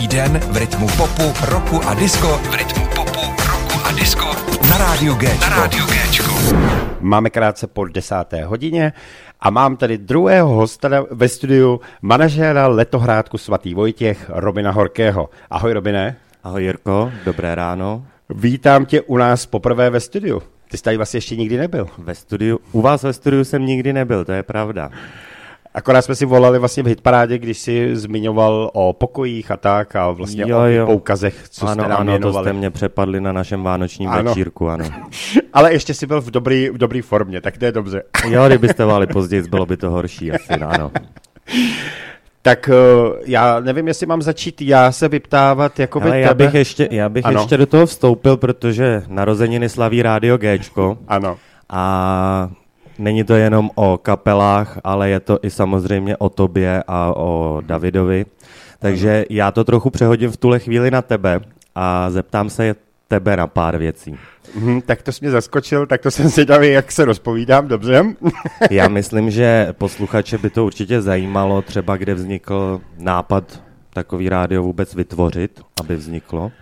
Každý den v rytmu popu, roku a disco. V rytmu popu, roku a disco. Na rádiu Géčko. Na rádiu Géčko. Máme krátce po desáté hodině a mám tady druhého hosta ve studiu, manažéra letohrádku Svatý Vojtěch, Robina Horkého. Ahoj Robine. Ahoj Jirko, dobré ráno. Vítám tě u nás poprvé ve studiu. Ty jsi tady vlastně ještě nikdy nebyl. Ve studiu, u vás ve studiu jsem nikdy nebyl, to je pravda. Akorát jsme si volali vlastně v hitparádě, když si zmiňoval o pokojích a tak a vlastně Jo, o jo. poukazech, co ano, jste nám ano, to věnovali. jste mě přepadli na našem vánočním Ano. večírku, ano. Ale ještě si byl v dobrý, v dobrý formě, tak to je dobře. Jo, kdybyste váli později, bylo by to horší asi, no, ano. Tak eh, já nevím, jestli mám začít já se vyptávat jako by já bych, ještě, já bych Ano. ještě do toho vstoupil, protože narozeniny slaví Rádio Géčko Ano. a není to jenom o kapelách, ale je to i samozřejmě o tobě a o Davidovi. Takže já to trochu přehodím v tuhle chvíli na tebe a zeptám se tebe na pár věcí. Mhm, tak to jsi mě zaskočil, tak to jsem zvědavý, jak se rozpovídám, dobře? Já myslím, že posluchače by to určitě zajímalo, třeba kde vznikl nápad takový rádio vůbec vytvořit, aby vzniklo.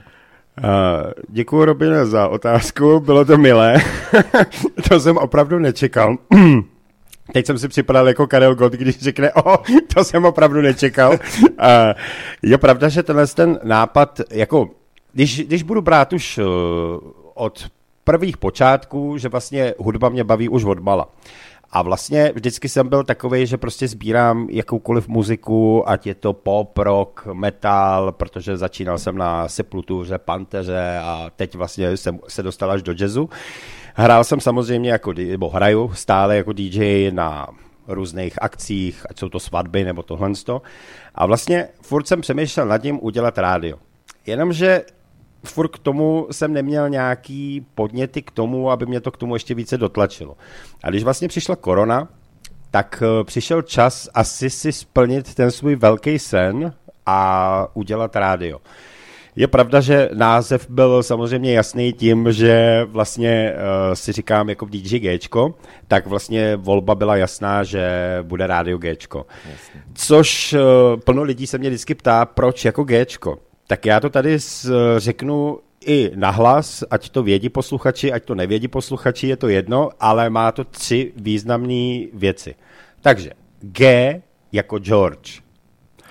Uh, děkuji Robine za otázku, bylo to milé. to jsem opravdu nečekal. Teď jsem si připadal jako Karel Gott, když řekne, o, to jsem opravdu nečekal. Uh, je pravda, že tenhle ten nápad, jako, když, když budu brát už uh, od prvých počátků, že vlastně hudba mě baví už od mala. A vlastně vždycky jsem byl takový, že prostě sbírám jakoukoliv muziku, ať je to pop, rock, metal, protože začínal jsem na Sepultuře, Panteře a teď vlastně jsem se dostal až do jazzu. Hrál jsem samozřejmě jako, nebo hraju stále jako DJ na různých akcích, ať jsou to svatby nebo tohle. A vlastně furt jsem přemýšlel nad tím udělat rádio. Jenomže furt k tomu jsem neměl nějaký podněty k tomu, aby mě to k tomu ještě více dotlačilo. A když vlastně přišla korona, tak eh, přišel čas asi si splnit ten svůj velký sen a udělat rádio. Je pravda, že název byl samozřejmě jasný tím, že vlastně uh, si říkám jako v DJ Gčko, tak vlastně volba byla jasná, že bude rádio Gčko. Což uh, plno lidí se mě vždycky ptá, proč jako Gčko. Tak já to tady s, řeknu i nahlas, ať to vědí posluchači, ať to nevědí posluchači, je to jedno, ale má to tři významné věci. Takže G jako George,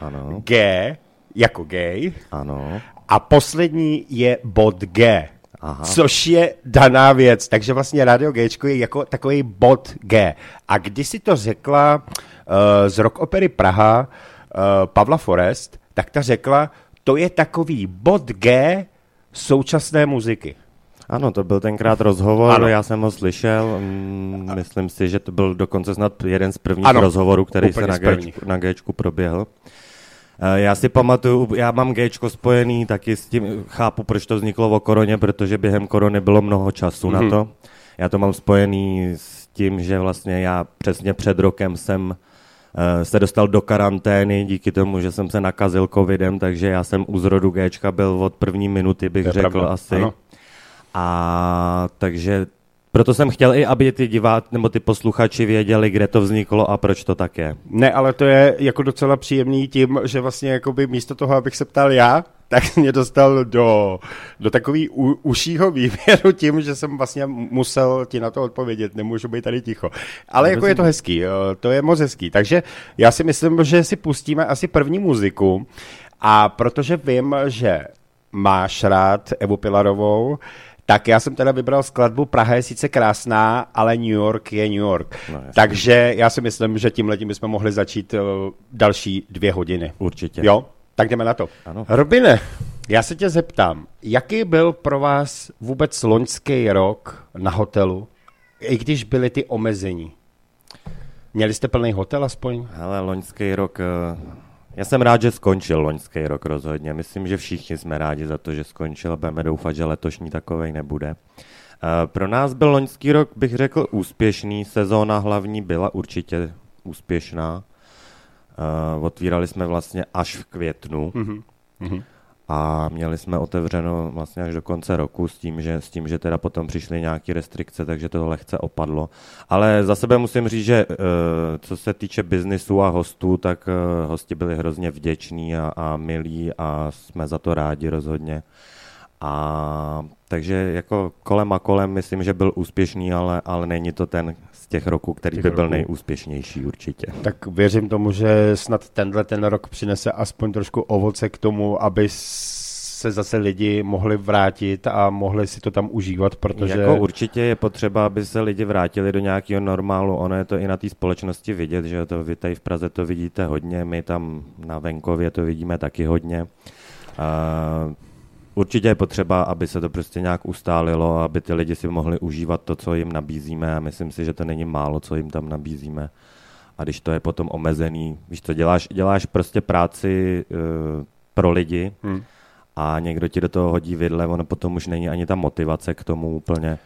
Ano, G jako gay ano. a poslední je bod G. Aha. Což je daná věc, takže vlastně Radio Gčko je jako takový bod G. A když si to řekla uh, z rock opery Praha uh, Pavla Forest, tak ta řekla, to je takový bod G současné muziky. Ano, to byl tenkrát rozhovor, Ano. já jsem ho slyšel, mm, myslím si, že to byl dokonce snad jeden z prvních Ano, rozhovorů, který se na. Gčku, na Gčku proběhl. Eh, Já si pamatuju, já mám Gčko spojený, taky s tím chápu, proč to vzniklo o koroně, protože během korony bylo mnoho času Mhm. na to. Já to mám spojený s tím, že vlastně já přesně před rokem jsem se dostal do karantény díky tomu, že jsem se nakazil covidem, takže já jsem u zrodu Gčka byl od první minuty, bych řekl pravda, asi. ano. A takže proto jsem chtěl i, aby ty divát nebo ty posluchači věděli, kde to vzniklo a proč to tak je. Ne, ale to je jako docela příjemný tím, že vlastně jakoby místo toho, abych se ptal já, tak mě dostal do, do takový u, užšího výběru tím, že jsem vlastně musel ti na to odpovědět, nemůžu být tady ticho. Ale jako je to hezký, eh, to je moc hezký. Takže já si myslím, že si pustíme asi první muziku a protože vím, že máš rád Evu Pilarovou, tak já jsem teda vybral skladbu Praha je sice krásná, ale New York je New York. No. Takže já si myslím, že tímhle tím bychom mohli začít uh, další dvě hodiny. Určitě. Jo? Tak jdeme na to. Ano. Robine, já se tě zeptám, jaký byl pro vás vůbec loňský rok na hotelu, i když byly ty omezení? Měli jste plný hotel aspoň? Hele, loňský rok, eh, já jsem rád, že skončil loňský rok rozhodně. Myslím, že všichni jsme rádi za to, že skončil a budeme doufat, že letošní takovej nebude. Eh, Pro nás byl loňský rok, bych řekl, úspěšný. Sezóna hlavní byla určitě úspěšná. Eh, Otvírali jsme vlastně až v květnu. Mhm. a měli jsme otevřeno vlastně až do konce roku s tím, že, s tím, že teda potom přišly nějaké restrikce, takže to lehce opadlo. Ale za sebe musím říct, že co se týče biznisu a hostů, tak hosti byli hrozně vděční a, a milí a jsme za to rádi rozhodně. A takže jako kolem a kolem myslím, že byl úspěšný, ale, ale není to ten z těch roků, který těch by byl nejúspěšnější určitě. Tak věřím tomu, že snad tenhle ten rok přinese aspoň trošku ovoce k tomu, aby se zase lidi mohli vrátit a mohli si to tam užívat, protože... Jako určitě je potřeba, aby se lidi vrátili do nějakého normálu. Ono je to i na té společnosti vidět, že to vy tady v Praze to vidíte hodně, my tam na venkově to vidíme taky hodně. Uh, určitě je potřeba, aby se to prostě nějak ustálilo, aby ty lidi si mohli užívat to, co jim nabízíme a myslím si, že to není málo, co jim tam nabízíme. A když to je potom omezený, víš to děláš, děláš prostě práci uh, pro lidi hmm. a někdo ti do toho hodí vidle, ono potom už není ani ta motivace k tomu úplně.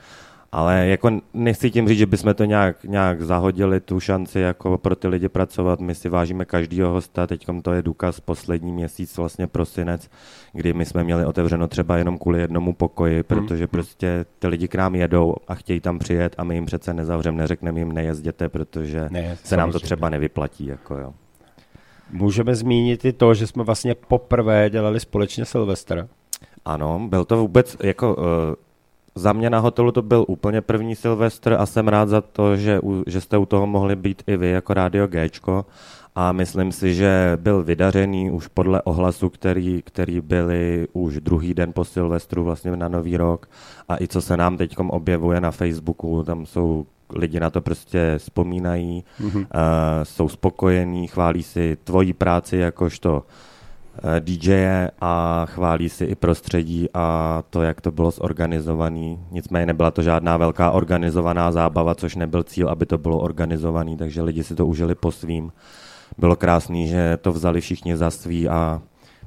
Ale jako nechci tím říct, že bychom to nějak, nějak zahodili, tu šanci jako pro ty lidi pracovat. My si vážíme každého hosta, teď to je důkaz poslední měsíc, vlastně prosinec, kdy my jsme měli otevřeno třeba jenom kvůli jednomu pokoji, hmm. protože prostě ty lidi k nám jedou a chtějí tam přijet a my jim přece nezavřeme, neřekneme jim nejezděte, protože ne, se nám to třeba nevyplatí. Jako jo. Můžeme zmínit i to, že jsme vlastně poprvé dělali společně Silvestr. Ano, byl to vůbec jako uh, za mě na hotelu to byl úplně první Silvestr a jsem rád za to, že, že jste u toho mohli být i vy jako Rádio Gčko. A myslím si, že byl vydařený už podle ohlasu, který, který byli už druhý den po Silvestru vlastně na Nový rok. A i co se nám teď objevuje na Facebooku, tam jsou lidi na to prostě vzpomínají, mm-hmm. uh, jsou spokojení, chválí si tvoji práci jakožto DJ a chválí si i prostředí a to, jak to bylo zorganizované. Nicméně nebyla to žádná velká organizovaná zábava, což nebyl cíl, aby to bylo organizované, takže lidi si to užili po svým. Bylo krásný, že to vzali všichni za svý a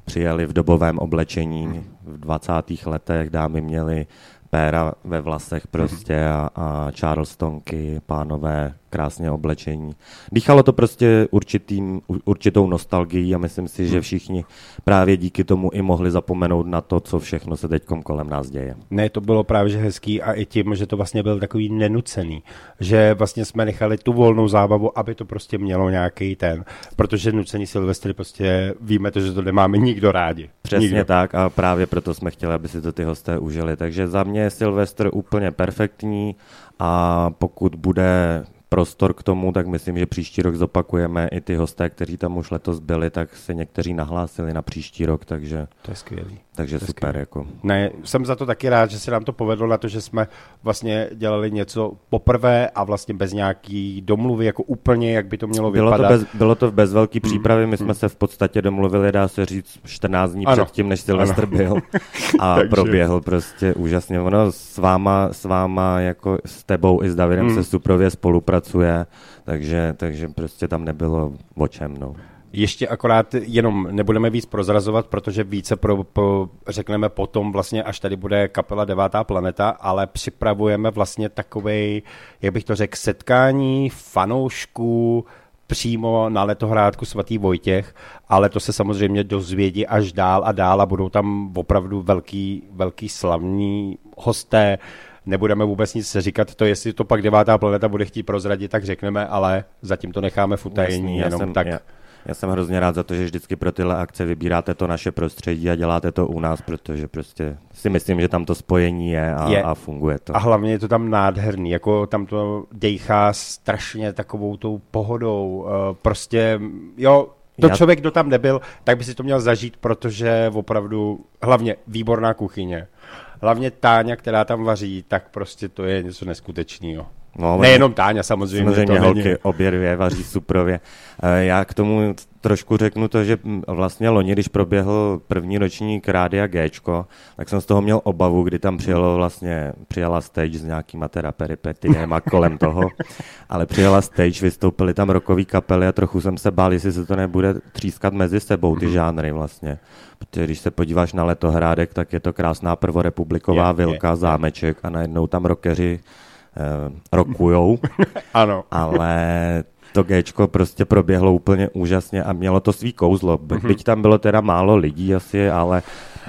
přijeli v dobovém oblečení. V 20. letech dámy měly péra ve vlasech prostě a, a charlestonky, pánové krásně oblečení. Dýchalo to prostě určitým, určitou nostalgií a myslím si, že hmm. všichni právě díky tomu i mohli zapomenout na to, co všechno se teď kolem nás děje. Ne, to bylo právě že hezký a i tím, že to vlastně byl takový nenucený, že vlastně jsme nechali tu volnou zábavu, aby to prostě mělo nějaký ten, protože nucený Silvestry prostě víme to, že to nemáme nikdo rádi. Přesně nikdo. tak a právě proto jsme chtěli, aby si to ty hosté užili. Takže za mě je Silvestr úplně perfektní a pokud bude prostor k tomu, tak myslím, že příští rok zopakujeme i ty hosté, kteří tam už letos byli, tak se někteří nahlásili na příští rok, takže... To je skvělý. Takže to super. Jako. Ne, jsem za to taky rád, že se nám to povedlo na to, že jsme vlastně dělali něco poprvé a vlastně bez nějaký domluvy, jako úplně, jak by to mělo bylo vypadat. To bez, bylo to bez velké hmm. přípravy, my jsme hmm. se v podstatě domluvili, dá se říct, 14 dní ano. předtím, než Silvestr byl a takže... proběhl prostě úžasně. Ono s váma, s váma jako s tebou i s Davidem hmm. se suprově spolupracuje, takže, takže prostě tam nebylo o čem. No. Ještě akorát jenom nebudeme víc prozrazovat, protože více pro, pro, řekneme potom vlastně, až tady bude kapela Devátá planeta, ale připravujeme vlastně takovej, jak bych to řekl, setkání fanoušků přímo na letohrádku svatý Vojtěch, ale to se samozřejmě dozvědí až dál a dál a budou tam opravdu velký, velký slavní hosté, nebudeme vůbec nic říkat, to jestli to pak devátá planeta bude chtít prozradit, tak řekneme, ale zatím to necháme v utajení, jenom jsem, tak. Já já jsem hrozně rád za to, že vždycky pro tyhle akce vybíráte to naše prostředí a děláte to u nás, protože prostě si myslím, že tam to spojení je a, je. a funguje to. A hlavně je to tam nádherný, jako tam to dejchá strašně takovou tou pohodou, eh, prostě jo, to Já... člověk, kdo tam nebyl, tak by si to měl zažít, protože opravdu, hlavně výborná kuchyně, hlavně Táňa, která tam vaří, tak prostě to je něco neskutečného. No, Nejenom Táňa, samozřejmě. Samozřejmě holky není... obě dvě vaří suprově. Eh, já k tomu trošku řeknu to, že vlastně loni, když proběhl první ročník Rádia Gčko, tak jsem z toho měl obavu, kdy tam přijelo vlastně, přijela stage s nějakýma teda peripetiema kolem toho, ale přijela stage, vystoupily tam rokový kapely a trochu jsem se bál, jestli se to nebude třískat mezi sebou, ty žánry vlastně. Protože když se podíváš na letohrádek, tak je to krásná prvorepubliková je, vilka, je, zámeček a najednou tam rokeři rokujou. ano. Ale to Gčko prostě proběhlo úplně úžasně a mělo to svý kouzlo. Mm-hmm. Byť tam bylo teda málo lidí asi, ale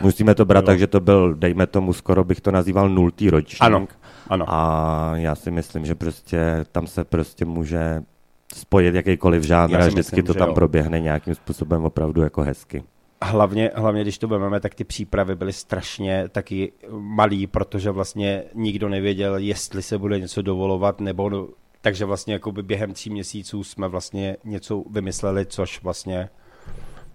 Musíme to brát tak, že to byl, dejme tomu, skoro bych to nazýval nultý ročník. Ano, ano. A já si myslím, že prostě tam se prostě může spojit jakýkoliv žánr a vždycky myslím, to tam jo. proběhne nějakým způsobem opravdu jako hezky. Hlavně, hlavně, když to vezmeme, tak ty přípravy byly strašně taky malý, protože vlastně nikdo nevěděl, jestli se bude něco dovolovat, nebo no, takže vlastně jako by během tří měsíců jsme vlastně něco vymysleli, což vlastně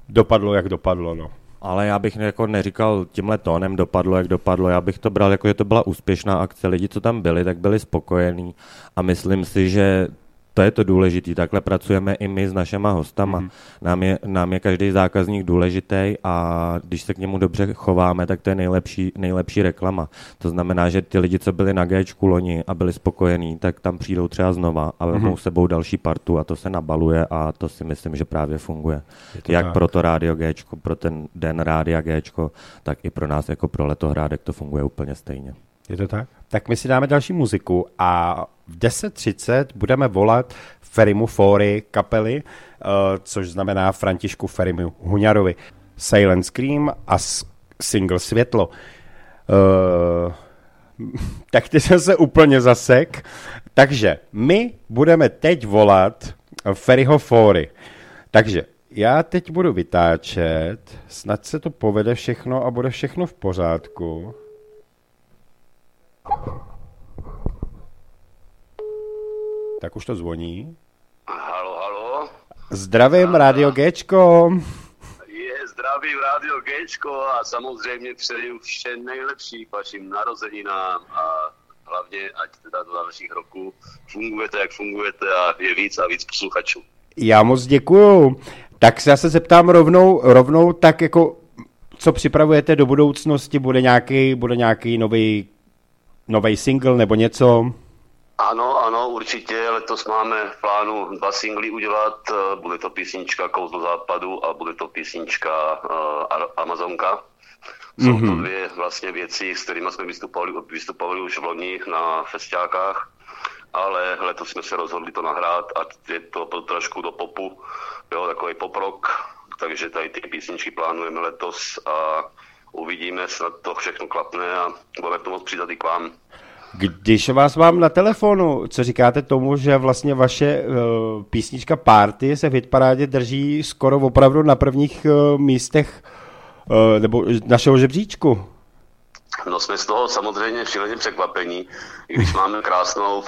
dopadlo, jak dopadlo, no. Ale já bych jako neříkal tímhle tónem dopadlo, jak dopadlo. Já bych to bral jako, že to byla úspěšná akce. Lidi, co tam byli, tak byli spokojení. A myslím si, že to je to důležité. Takhle pracujeme i my s našima hostama. Mm-hmm. Nám, je, nám je každý zákazník důležitý a když se k němu dobře chováme, tak to je nejlepší, nejlepší reklama. To znamená, že ty lidi, co byli na Gčku loni a byli spokojení, tak tam přijdou třeba znova a vezmou mm-hmm. sebou další partu a to se nabaluje a to si myslím, že právě funguje. Jak tak. pro to rádio Gčko, pro ten den rádia Gčko, tak i pro nás jako pro letohrádek to funguje úplně stejně. Je to tak? Tak my si dáme další muziku a v 10.30 budeme volat Ferimu Fori kapely, uh, což znamená Františku Ferimu Huňarovi. Silent Scream a single Světlo. Uh, tak ty jsem se úplně zasek. Takže my budeme teď volat Ferryho Fori. Takže já teď budu vytáčet, snad se to povede všechno a bude všechno v pořádku. Tak už to zvoní. Halo, halo. Zdravím, Radio Gčko. Je, zdravím, Radio Gčko a samozřejmě přeju vše nejlepší k vašim narozeninám a hlavně, ať teda do dalších roků fungujete, jak fungujete a je víc a víc posluchačů. Já moc děkuju. Tak se já se zeptám rovnou, rovnou tak jako, co připravujete do budoucnosti? Bude nějaký, bude nějaký nový nový single nebo něco? Ano, ano, určitě. Letos máme v plánu dva singly udělat. Eh, bude to písnička Kouzlo západu a bude to písnička uh, Amazonka. Jsou mm-hmm. to mhm. dvě vlastně věci, s kterými jsme vystupovali, vystupovali už v loni na festiákách, ale letos jsme se rozhodli to nahrát a je to trošku do popu, jo, takový poprok, takže tady ty písničky plánujeme letos a uvidíme, snad to všechno klapne a budeme k tomu přidat i k vám. Když vás mám na telefonu, co říkáte tomu, že vlastně vaše uh, písnička Party se v hitparádě drží skoro opravdu na prvních uh, místech uh, nebo našeho žebříčku? No jsme z toho samozřejmě šíleně překvapení, i když máme krásnou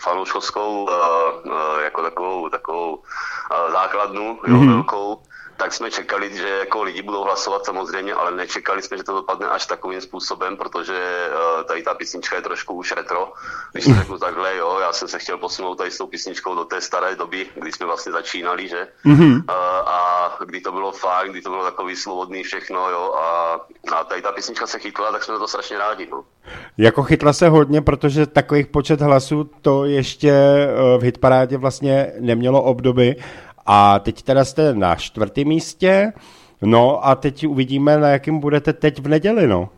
fanouškovskou uh, uh, jako takovou, takovou uh, základnu, mm-hmm. jo, mhm. velkou, tak jsme čekali, že jako lidi budou hlasovat samozřejmě, ale nečekali jsme, že to dopadne až takovým způsobem, protože uh, tady ta písnička je trošku už retro. Když to řeknu takhle, jo, já jsem se chtěl posunout tady s tou písničkou do té staré doby, kdy jsme vlastně začínali, že? Mm-hmm. A kdy to bylo fajn, kdy to bylo takový svobodný všechno, jo, a, a tady ta písnička se chytla, tak jsme to strašně rádi, no. Jako chytla se hodně, protože takových počet hlasů to ještě v hitparádě vlastně nemělo obdoby a teď teda jste na čtvrtém místě, no a teď uvidíme, na jakým budete teď v neděli, no.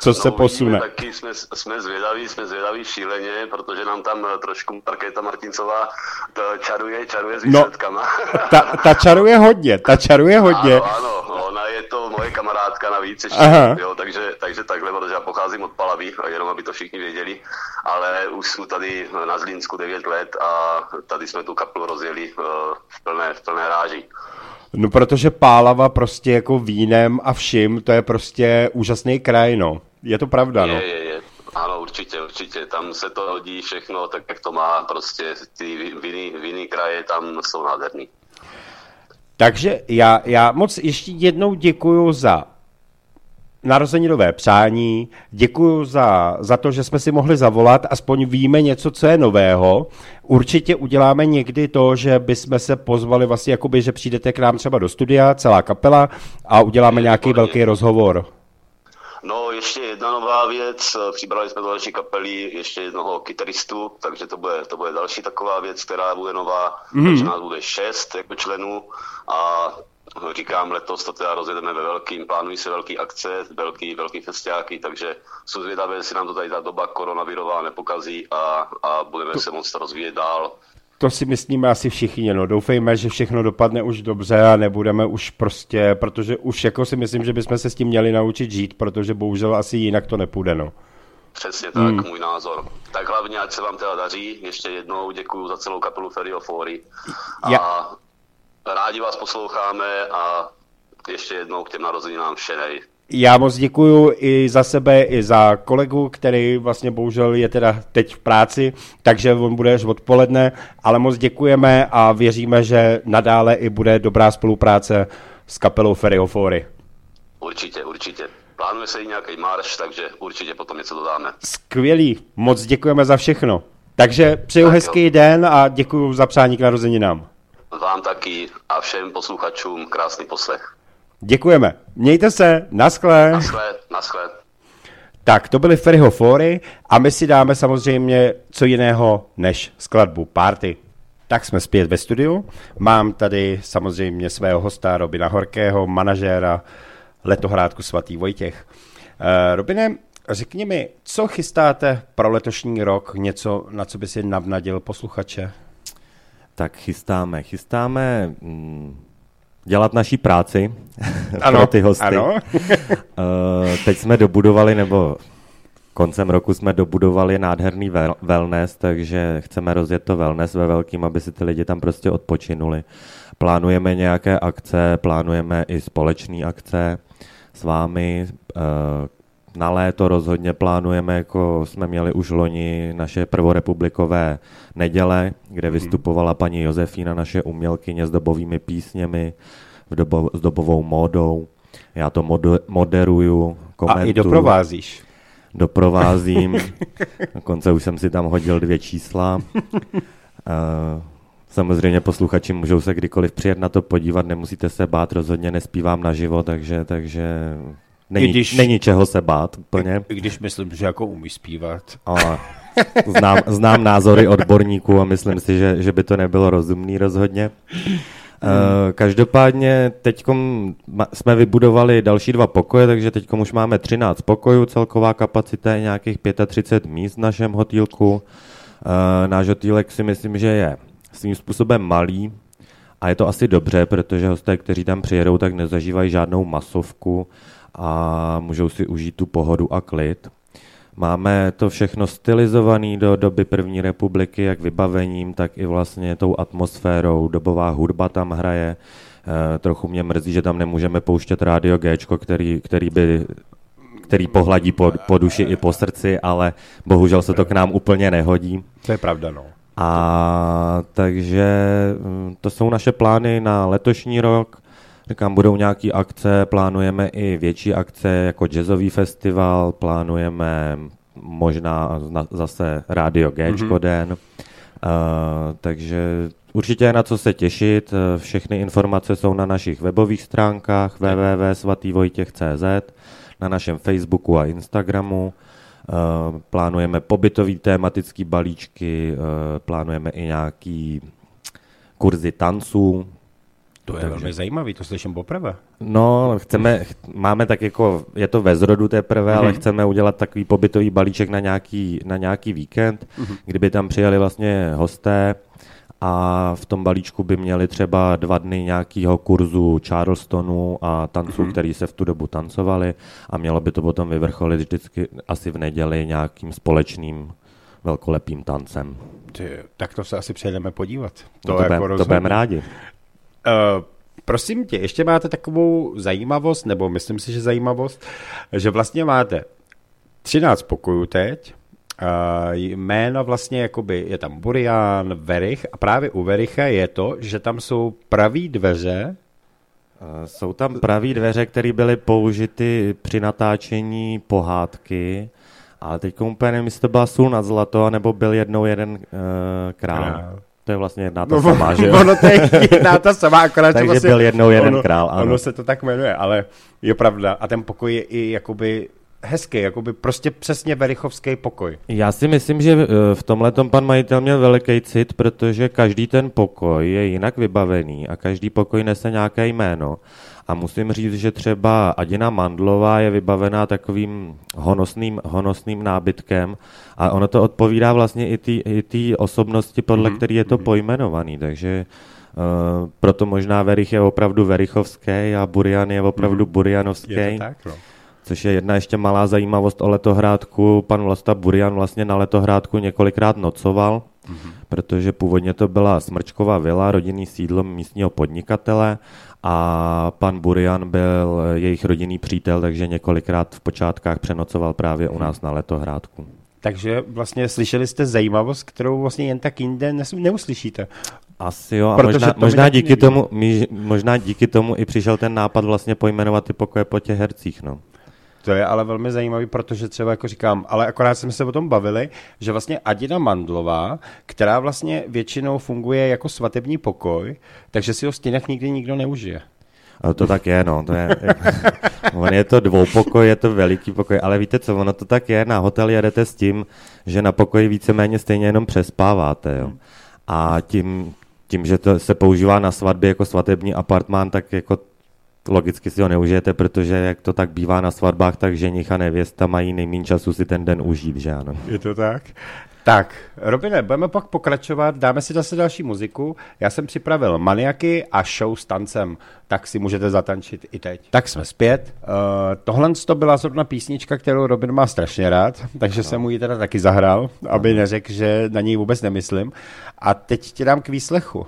Co no, se posune? Taky jsme, jsme zvědaví, jsme zvědaví šíleně, protože nám tam trošku Markéta Martincová čaruje, čaruje s no, výsledkama. No, ta, ta čaruje hodně, ta čaruje hodně. Ano, ano, ona je to moje kamarádka navíc ještě, Aha. jo, takže, takže takhle, protože já pocházím od Palaví, jenom aby to všichni věděli, ale už jsme tady na Zlínsku 9 let a tady jsme tu kapelu rozjeli uh, v plné, v plné ráži. No protože Pálava prostě jako vínem a vším, to je prostě úžasný kraj, no. Je to pravda, je, no. Je, je. Ano, určitě, určitě. Tam se to hodí všechno tak, jak to má. Prostě ty viny, viny kraje tam jsou nádherný. Takže já, já moc ještě jednou děkuju za narozeninové přání. Děkuji za, za to, že jsme si mohli zavolat, aspoň víme něco, co je nového. Určitě uděláme někdy to, že bychom se pozvali vlastně, jakoby, že přijdete k nám třeba do studia, celá kapela a uděláme nějaký velký rozhovor. No, ještě jedna nová věc, přibrali jsme do další kapely ještě jednoho kytaristu, takže to bude, to bude další taková věc, která bude nová, mm-hmm. takže nás bude šest jako členů a říkám, letos to teda rozjedeme ve velkým, plánují se velký akce, velký, velký festiáky, takže jsou zvědavé, jestli nám to tady ta doba koronavirová nepokazí a, a budeme to, se moc rozvíjet dál. to si myslíme asi všichni, no. Doufejme, že všechno dopadne už dobře a nebudeme už prostě, protože už jako si myslím, že bychom se s tím měli naučit žít, protože bohužel asi jinak to nepůjde, no. Přesně tak, hmm. můj názor. Tak hlavně, ať se vám teda daří. Ještě jednou děkuji za celou kapelu Ferio Fori. A ja. Rádi vás posloucháme a ještě jednou k těm narozeninám všenej. Já moc děkuju i za sebe, i za kolegu, který vlastně bohužel je teda teď v práci, takže on bude až odpoledne, ale moc děkujeme a věříme, že nadále i bude dobrá spolupráce s kapelou Feriofory. Určitě, určitě. Plánuje se i nějaký marš, takže určitě potom něco dodáme. Skvělý, moc děkujeme za všechno. Takže přeju tak hezký jo. den a děkuji za přání k narozeninám. Vám taky a všem posluchačům krásný poslech. Děkujeme. Mějte se. Naschle. Naschle. Naschle. Tak, to byly Ferryho Fóry a my si dáme samozřejmě co jiného než skladbu Party. Tak jsme zpět ve studiu. Mám tady samozřejmě svého hosta Robina Horkého, manažéra letohrádku Svatý Vojtěch. Uh, Robine, řekni mi, co chystáte pro letošní rok? Něco, na co by si navnadil posluchače? Tak chystáme, chystáme mm, dělat naší práci ano, pro ty hosty. Ano. uh, teď jsme dobudovali, nebo koncem roku jsme dobudovali nádherný wellness, takže chceme rozjet to wellness ve velkým, aby si ty lidi tam prostě odpočinuli. Plánujeme nějaké akce, plánujeme i společné akce s vámi. Na léto rozhodně plánujeme, jako jsme měli už loni naše prvorepublikové neděle, kde mhm. vystupovala paní Josefína, naše umělkyně s dobovými písněmi, v dobo, s dobovou módou. Já to mod, moderuju, komentuju. A i doprovázíš. Doprovázím. Dokonce už jsem si tam hodil dvě čísla. Uh, Samozřejmě posluchači můžou se kdykoliv přijet na to podívat, nemusíte se bát, rozhodně nespívám naživo, takže, takže Není, když, není čeho se bát úplně. I když myslím, že jako umí zpívat. Ale znám, znám názory odborníků a myslím si, že, že by to nebylo rozumný rozhodně. Uh, každopádně teď jsme vybudovali další dva pokoje, takže teď už máme 13 pokojů, celková kapacita je nějakých 35 míst v našem hotýlku. Uh, náš hotýlek si myslím, že je svým způsobem malý a je to asi dobře, protože hosté, kteří tam přijedou, tak nezažívají žádnou masovku a můžou si užít tu pohodu a klid. Máme to všechno stylizované do doby první republiky, jak vybavením, tak i vlastně tou atmosférou. Dobová hudba tam hraje. E, trochu mě mrzí, že tam nemůžeme pouštět rádio G, který, který by který pohladí po, po duši i po srdci, ale bohužel se to k nám úplně nehodí. To je pravda, no. A takže mm, to jsou naše plány na letošní rok. Říkám, budou nějaké akce, plánujeme i větší akce jako jazzový festival, plánujeme možná zase Radio G mm-hmm. den. Uh, takže určitě je na co se těšit. Všechny informace jsou na našich webových stránkách www.svatývojtěch.cz, na našem Facebooku a Instagramu. Uh, plánujeme pobytový tematický balíčky, uh, plánujeme i nějaký kurzy tanců, to je Takže... velmi zajímavý, to slyším poprvé. No, chceme, máme tak jako, je to ve zrodu teprve, mm-hmm. ale mhm. chceme udělat takový pobytový balíček na nějaký, na nějaký víkend, mm-hmm. kdyby tam přijeli vlastně hosté a v tom balíčku by měli třeba dva dny nějakého kurzu Charlestonu a tanců, mm-hmm. který se v tu dobu tancovali a mělo by to potom vyvrcholit vždycky asi v neděli nějakým společným velkolepým tancem. Ty, tak to se asi přejdeme podívat. To, no to, jako to budeme rádi. Uh, prosím tě, ještě máte takovou zajímavost, nebo myslím si, že zajímavost, že vlastně máte 13 pokojů teď, Uh, jméno vlastně jakoby je tam Burian, Verich a právě u Vericha je to, že tam jsou pravý dveře. Uh, jsou tam pravý dveře, které byly použity při natáčení pohádky, ale teď úplně nevím, jestli to byla sůl nad zlato, nebo byl jednou jeden uh, král. král. To je vlastně jedna ta no, samá, že jo? Ono to je jedna ta samá, akorát Takže vlastně, byl jednou jeden ono, král, ano. Ono se to tak jmenuje, ale je pravda. A ten pokoj je i jakoby hezký, jakoby prostě přesně verichovský pokoj. Já si myslím, že eh, v tomhle pan majitel měl veliký cit, protože každý ten pokoj je jinak vybavený a každý pokoj nese nějaké jméno. A musím říct, že třeba Adina Mandlová je vybavená takovým honosným, honosným nábytkem a ono to odpovídá vlastně i té osobnosti, podle mm-hmm. který je to pojmenovaný, takže uh, proto možná Verich je opravdu Verichovský a Burian je opravdu mm-hmm. Burianovský. Je to tak, no. Což je jedna ještě malá zajímavost o letohrádku. Pan Vlasta Burian vlastně na letohrádku několikrát nocoval, mm-hmm. protože původně to byla Smrčková vila, rodinný sídlo místního podnikatele a pan Burian byl jejich rodinný přítel, takže několikrát v počátkách přenocoval právě u nás na letohrádku. Takže vlastně slyšeli jste zajímavost, kterou vlastně jen tak jinde neuslyšíte. Asi jo, a možná, možná, díky tomu, možná díky tomu i přišel ten nápad vlastně pojmenovat ty pokoje po těch hercích. No. To je ale velmi zajímavý, protože třeba jako říkám, ale akorát jsme se o tom bavili, že vlastně Adina Mandlová, která vlastně většinou funguje jako svatební pokoj, takže si ho stěnách nikdy nikdo neužije. To tak je, no. To je, on je to dvoupokoj, je to veliký pokoj, ale víte co, ono to tak je, na hotel jedete s tím, že na pokoji víceméně stejně jenom přespáváte, jo. A tím, tím, že to se používá na svatbě jako svatební apartmán, tak jako logicky si ho neužijete, protože jak to tak bývá na svatbách, tak ženich a nevěsta mají nejméně času si ten den užít, že ano. Je to tak? Tak, Robine, budeme pak pokračovat, dáme si zase další muziku. Já jsem připravil maniaky a show s tancem, tak si můžete zatančit i teď. Tak jsme zpět. Uh, tohle to byla zrovna písnička, kterou Robin má strašně rád, takže no. jsem mu ji teda taky zahrál, aby neřekl, že na něj vůbec nemyslím. A teď ti dám k výslechu.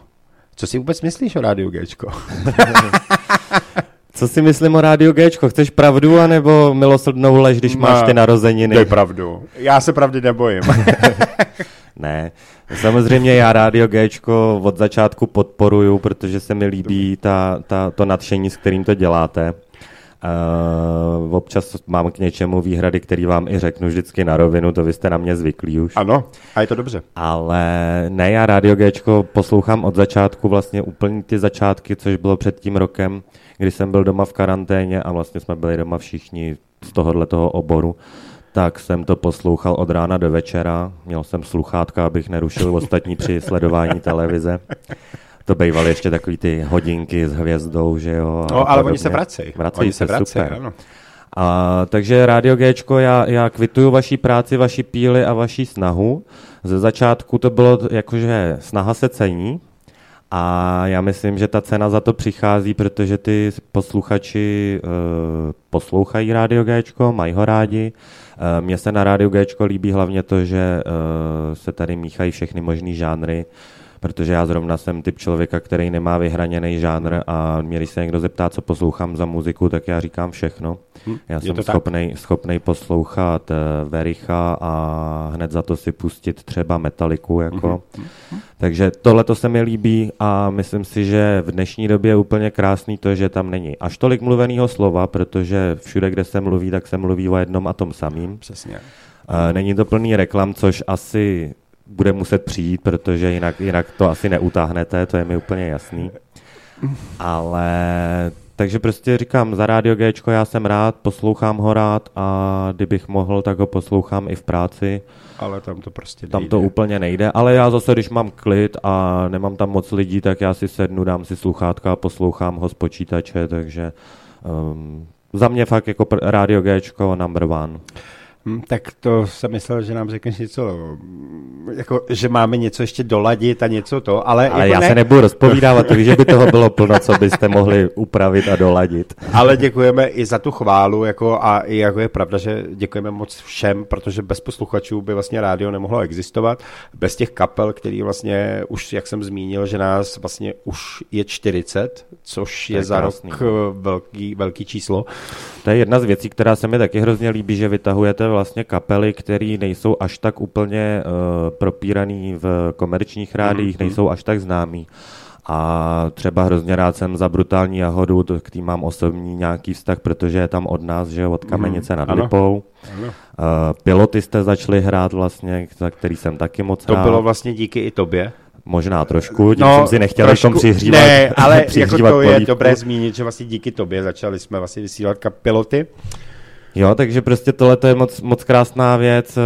Co si vůbec myslíš o Rádiu Gčko? Co si myslím o Rádiu Gčko? Chceš pravdu, anebo milosrdnou lež, když máš ty narozeniny? Dej pravdu. Já se pravdy nebojím. ne, samozřejmě já Rádio Gčko od začátku podporuju, protože se mi líbí ta, ta, to nadšení, s kterým to děláte. Uh, občas mám k něčemu výhrady, který vám i řeknu vždycky na rovinu, to vy jste na mě zvyklí už. Ano, a je to dobře. Ale ne, já Radio Gčko poslouchám od začátku, vlastně úplně ty začátky, což bylo před tím rokem, kdy jsem byl doma v karanténě a vlastně jsme byli doma všichni z tohohle toho oboru, tak jsem to poslouchal od rána do večera. Měl jsem sluchátka, abych nerušil ostatní při sledování televize. To bývaly ještě takový ty hodinky s hvězdou, že jo. No, ale podobně. oni se vracejí. Vracejí se, se vracej, super. Ano. A, takže Radio Gčko, já, já kvituju vaší práci, vaši píly a vaší snahu. Ze začátku to bylo jakože snaha se cení, a já myslím, že ta cena za to přichází, protože ty posluchači uh, poslouchají Radio Gčko, mají ho rádi. Uh, Mně se na Radio Gčko líbí hlavně to, že uh, se tady míchají všechny možné žánry protože já zrovna jsem typ člověka, který nemá vyhraněný žánr a měli se někdo zeptá, co poslouchám za muziku, tak já říkám všechno. Hm, já jsem schopnej, schopnej poslouchat uh, Vericha a hned za to si pustit třeba Metaliku. Jako. Mm-hmm. Takže tohle to se mi líbí a myslím si, že v dnešní době je úplně krásný to, že tam není až tolik mluveného slova, protože všude, kde se mluví, tak se mluví o jednom a tom samým. Přesně. Uh, není to plný reklam, což asi bude muset přijít, protože jinak, jinak to asi neutáhnete, to je mi úplně jasný. Ale takže prostě říkám, za Radio Gčko já jsem rád, poslouchám ho rád a kdybych mohl, tak ho poslouchám i v práci. Ale tam to prostě Tam nejde. to úplně nejde, ale já zase, když mám klid a nemám tam moc lidí, tak já si sednu, dám si sluchátka a poslouchám ho z počítače, takže um, za mě fakt jako Radio Gčko number one. Hm, tak to jsem myslel, že nám řekneš něco, jako, že máme něco ještě doladit a něco to, ale... Ale jako já ne... se nebudu rozpovídávat, že by toho bylo plno, co byste mohli upravit a doladit. Ale děkujeme i za tu chválu, jako, a i jako je pravda, že děkujeme moc všem, protože bez posluchačů by vlastně rádio nemohlo existovat, bez těch kapel, který vlastně už, jak jsem zmínil, že nás vlastně už je 40, což je, je za krásný. rok velký, velký číslo. To je jedna z věcí, která se mi taky hrozně líbí, že vytahujete vlastně kapely, které nejsou až tak úplně uh, propíraný v komerčních rádiích, mm-hmm. nejsou až tak známý. A třeba hrozně rád jsem za brutální jahodu, k tým mám osobní nějaký vztah, protože je tam od nás, že od Kamenice mm, nad ano, Lipou. Ano. Uh, piloty jste začali hrát vlastně, za který jsem taky moc to rád. To bylo vlastně díky i tobě? Možná trošku, tím no, jsem si nechtěl trošku, tom přihřívat. Ne, ale jako to polívku. je dobré zmínit, že vlastně díky tobě začali jsme vlastně vysílat piloty. Jo, takže prostě tohle je moc, moc krásná věc. Eh,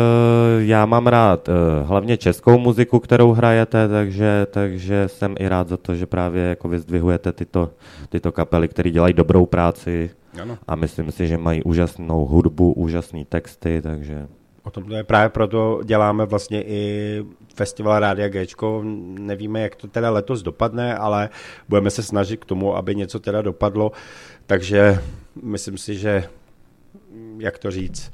já mám rád eh, hlavně českou muziku, kterou hrajete, takže, takže jsem i rád za to, že právě jako vyzdvihujete tyto, tyto kapely, které dělají dobrou práci ano. a myslím si, že mají úžasnou hudbu, úžasné texty, takže... O tom to je právě proto děláme vlastně i festival Rádia Gčko. Nevíme, jak to teda letos dopadne, ale budeme se snažit k tomu, aby něco teda dopadlo. Takže myslím si, že jak to říct,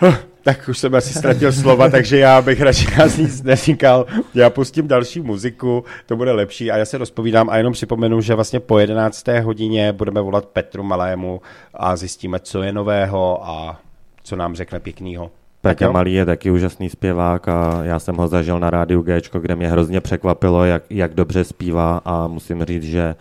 Huh, tak už jsem asi ztratil slova, takže já bych radši nás nic neříkal. Já pustím další muziku, to bude lepší a já se rozpovídám a jenom připomenu, že vlastně po 11. hodině budeme volat Petru Malému a zjistíme, co je nového a co nám řekne pěknýho. Petr Malý je taky úžasný zpěvák a já jsem ho zažil na rádiu G, kde mě hrozně překvapilo, jak, jak dobře zpívá a musím říct, že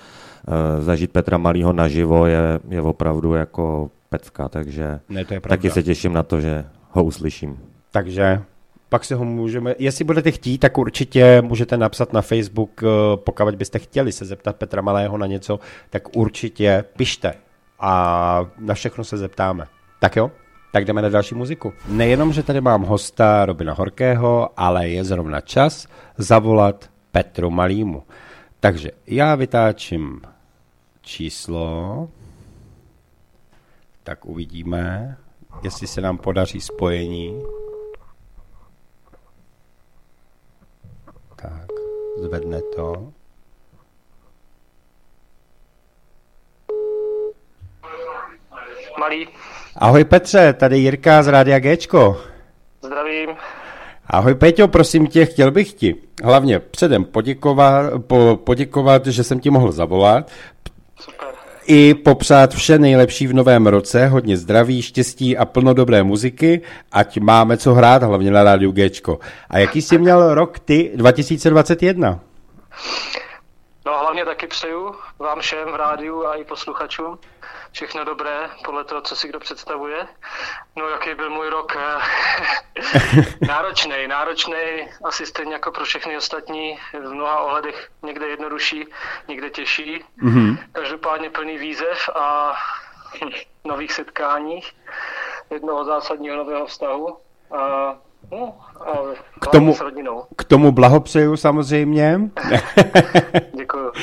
uh, zažít Petra Malýho naživo je, je opravdu jako pecka, takže ne, to je taky se těším na to, že ho uslyším. Takže pak si ho můžeme, jestli budete chtít, tak určitě můžete napsat na Facebook, eh, pokud byste chtěli se zeptat Petra Malého na něco, tak určitě pište a na všechno se zeptáme. Tak jo? Tak jdeme na další muziku. Nejenom, že tady mám hosta Robina Horkého, ale je zrovna čas zavolat Petru Malýmu. Takže já vytáčím číslo tak uvidíme, jestli se nám podaří spojení. Tak, zvedne to. Malý. Ahoj Petře, tady Jirka z Rádia Gčko. Zdravím. Ahoj Peťo, prosím tě, chtěl bych ti hlavně předem poděkovat, po, poděkovat, že jsem ti mohl zavolat, i popřát vše nejlepší v novém roce, hodně zdraví, štěstí a plno dobré muziky, ať máme co hrát, hlavně na rádiu Gčko. A jaký jsi měl rok ty 2021? No hlavně taky přeju vám všem v rádiu a i posluchačům všechno dobré, podle toho, co si kdo představuje. No, jaký byl můj rok? Náročný, náročný, asi stejně jako pro všechny ostatní, v mnoha ohledech někde jednodušší, někde těžší. Mm-hmm. Každopádně plný výzev a nových setkáních, jednoho zásadního nového vztahu. A No, k tomu, k tomu blahopřeju samozřejmě. Děkuju.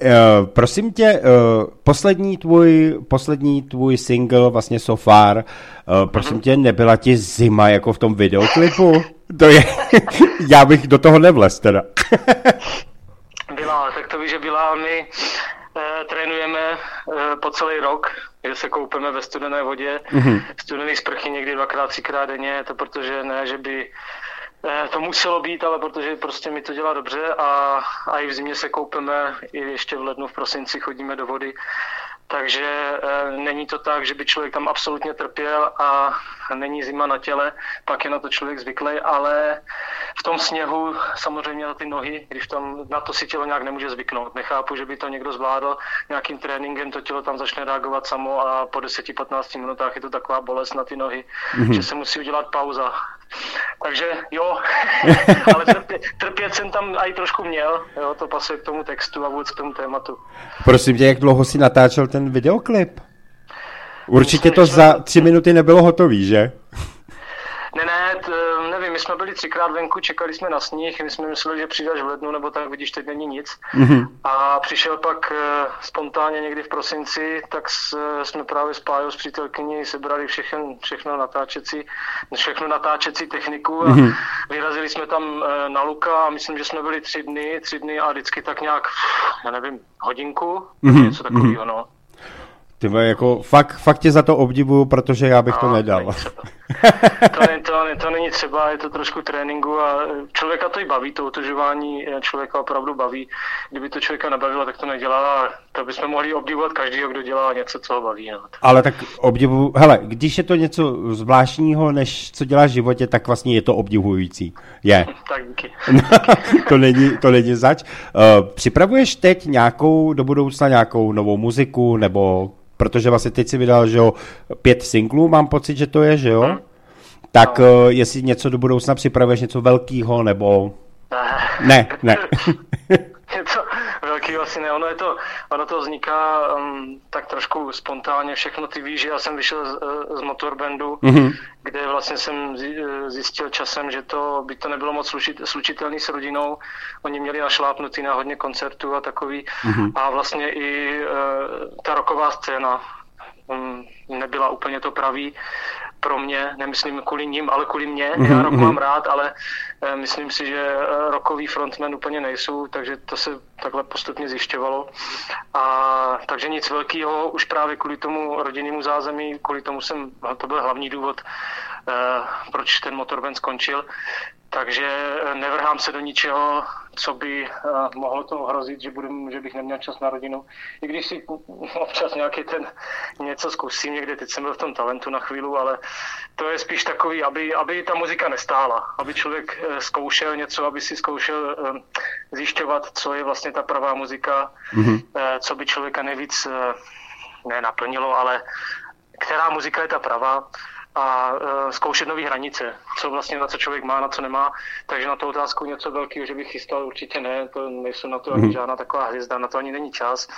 Eh, prosím tě, eh, poslední tvůj, poslední tvůj single, vlastně So Far, eh, prosím mm-hmm. tě, nebyla ti zima jako v tom videoklipu? To je, já bych do toho nevlez teda. byla, tak to víš, že byla, my Eh, trénujeme eh, po celý rok, že se koupeme ve studené vodě, mm-hmm. studený sprchy někdy dvakrát, třikrát denně, to protože ne, že by eh, to muselo být, ale protože prostě mi to dělá dobře a, a i v zimě se koupeme, i ještě v lednu, v prosinci chodíme do vody takže e, není to tak, že by člověk tam absolutně trpěl a není zima na těle, pak je na to člověk zvyklý, ale v tom sněhu samozřejmě na ty nohy, když tam na to si tělo nějak nemůže zvyknout. Nechápu, že by to někdo zvládl nějakým tréninkem, to tělo tam začne reagovat samo a po 10-15 minutách je to taková bolest na ty nohy, mm-hmm. že se musí udělat pauza. Takže jo, ale trpě, trpět jsem tam i trošku měl, jo, to pasuje k tomu textu a vůbec k tomu tématu. Prosím tě, jak dlouho si natáčel ten videoklip? Určitě to za tři minuty nebylo hotový, že? Ne, ne, t, nevím, my jsme byli třikrát venku, čekali jsme na sníh, my jsme mysleli, že přijdeš v lednu, nebo tak vidíš, teď není nic. Mm-hmm. A přišel pak uh, spontánně někdy v prosinci, tak s, jsme právě s Pájou, s přítelkyní, sebrali všechno, všechno natáčecí, všechno natáčecí techniku a mm-hmm. vyrazili jsme tam uh, na Luka a myslím, že jsme byli tři dny, tři dny a vždycky tak nějak, já nevím, hodinku, mm-hmm. něco takového, mm-hmm. no. Ty jako fakt, fakt tě za to obdivuju, protože já bych no, to nedal. to, ne, to, ne, to není třeba, je to trošku tréninku a člověka to i baví, to otužování člověka opravdu baví. Kdyby to člověka nebavilo, tak to nedělá a to bychom mohli obdivovat každého, kdo dělá něco, co ho baví. No. Ale tak obdivu, hele, když je to něco zvláštního, než co děláš v životě, tak vlastně je to obdivující. Je. tak díky. to, není, to není zač. Uh, připravuješ teď nějakou do budoucna nějakou novou muziku nebo protože vlastně teď si vydal, že jo, pět singlů, mám pocit, že to je, že jo? Hmm. Tak no. uh, jestli něco do budoucna připravuješ, něco velkého, nebo... Ne, ne. něco velký asi ne. Ono, je to, ono to vzniká um, tak trošku spontánně všechno. Ty víš, že já jsem vyšel z, z motorbandu, mm-hmm. kde vlastně jsem zjistil časem, že to by to nebylo moc slučit, slučitelný s rodinou. Oni měli našlápnutý na hodně koncertů a takový. Mm-hmm. A vlastně i uh, ta roková scéna um, nebyla úplně to pravý pro mě, nemyslím kvůli ním, ale kvůli mně. Mm-hmm. Já mám mhm. rád, ale uh, myslím si, že uh, rockový frontmen úplně nejsou, takže to se takhle postupně zjišťovalo. A takže nic velkého, už právě kvůli tomu rodinnému zázemí, kvůli tomu jsem, to byl hlavní důvod, uh, proč ten motorband skončil. Takže eh, nevrhám se do ničeho, co by uh, mohlo to ohrozit, že, budu, že bych neměl čas na rodinu. I když si občas nějaký ten něco zkusím někde, teď jsem byl v tom talentu na chvíli, ale to je spíš takový, aby, aby ta muzika nestála, aby člověk uh, zkoušel něco, aby si zkoušel zjišťovat, co je vlastně ta pravá muzika, mm-hmm. co by člověka nejvíc uh, nenaplnilo, ale která muzika je ta pravá a uh, zkoušet nové hranice, co vlastně na co člověk má, na co nemá. Takže na tu otázku něco velkého, že bych chystal, určitě ne, to nejsou na to ani mhm. žádná taková hvězda, na to ani není čas.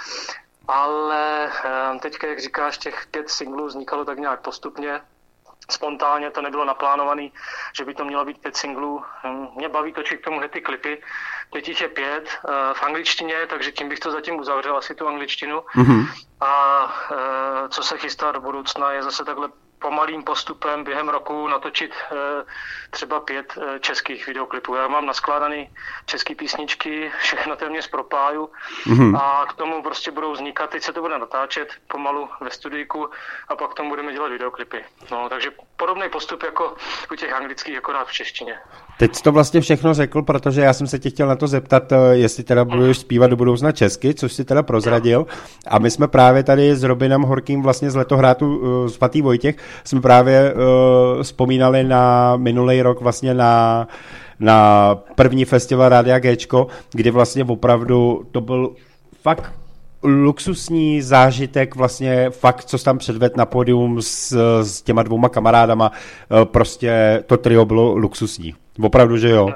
Ale uh, teď, jak říkáš, těch pět singlů vznikalo tak nějak postupně, spontánně, to nebylo naplánované, že by to mělo být pět singlů. Hm, mě baví točit k tomu ty klipy. Teď jich je pět uh, v angličtině, takže tím bych to zatím uzavřel, asi tu angličtinu. Mm-hmm. A uh, co se chystá do budoucna, je zase takhle pomalým postupem během roku natočit eh, třeba pět eh, českých videoklipů. Já mám naskládaný české písničky, všechno téměř propáju mm-hmm. a k tomu prostě budou vznikat, teď se to bude natáčet pomalu ve studijku a pak k tomu budeme dělat videoklipy. No, takže podobný postup jako u těch anglických, akorát v češtině. Teď to vlastně všechno řekl, protože já jsem se tě chtěl na to zeptat, eh, jestli teda budeš zpívat do budoucna česky, což si teda prozradil. A my jsme právě tady s Robinem Horkým vlastně z letohrátu Svatý Vojtěch jsme právě uh, vzpomínali na minulý rok vlastně na na první festival Rádia Gčko, kdy vlastně opravdu to byl fakt luxusní zážitek, vlastně fakt, co tam předved na pódium s, s těma dvouma kamarádama, uh, prostě to trio bylo luxusní. Opravdu, že jo.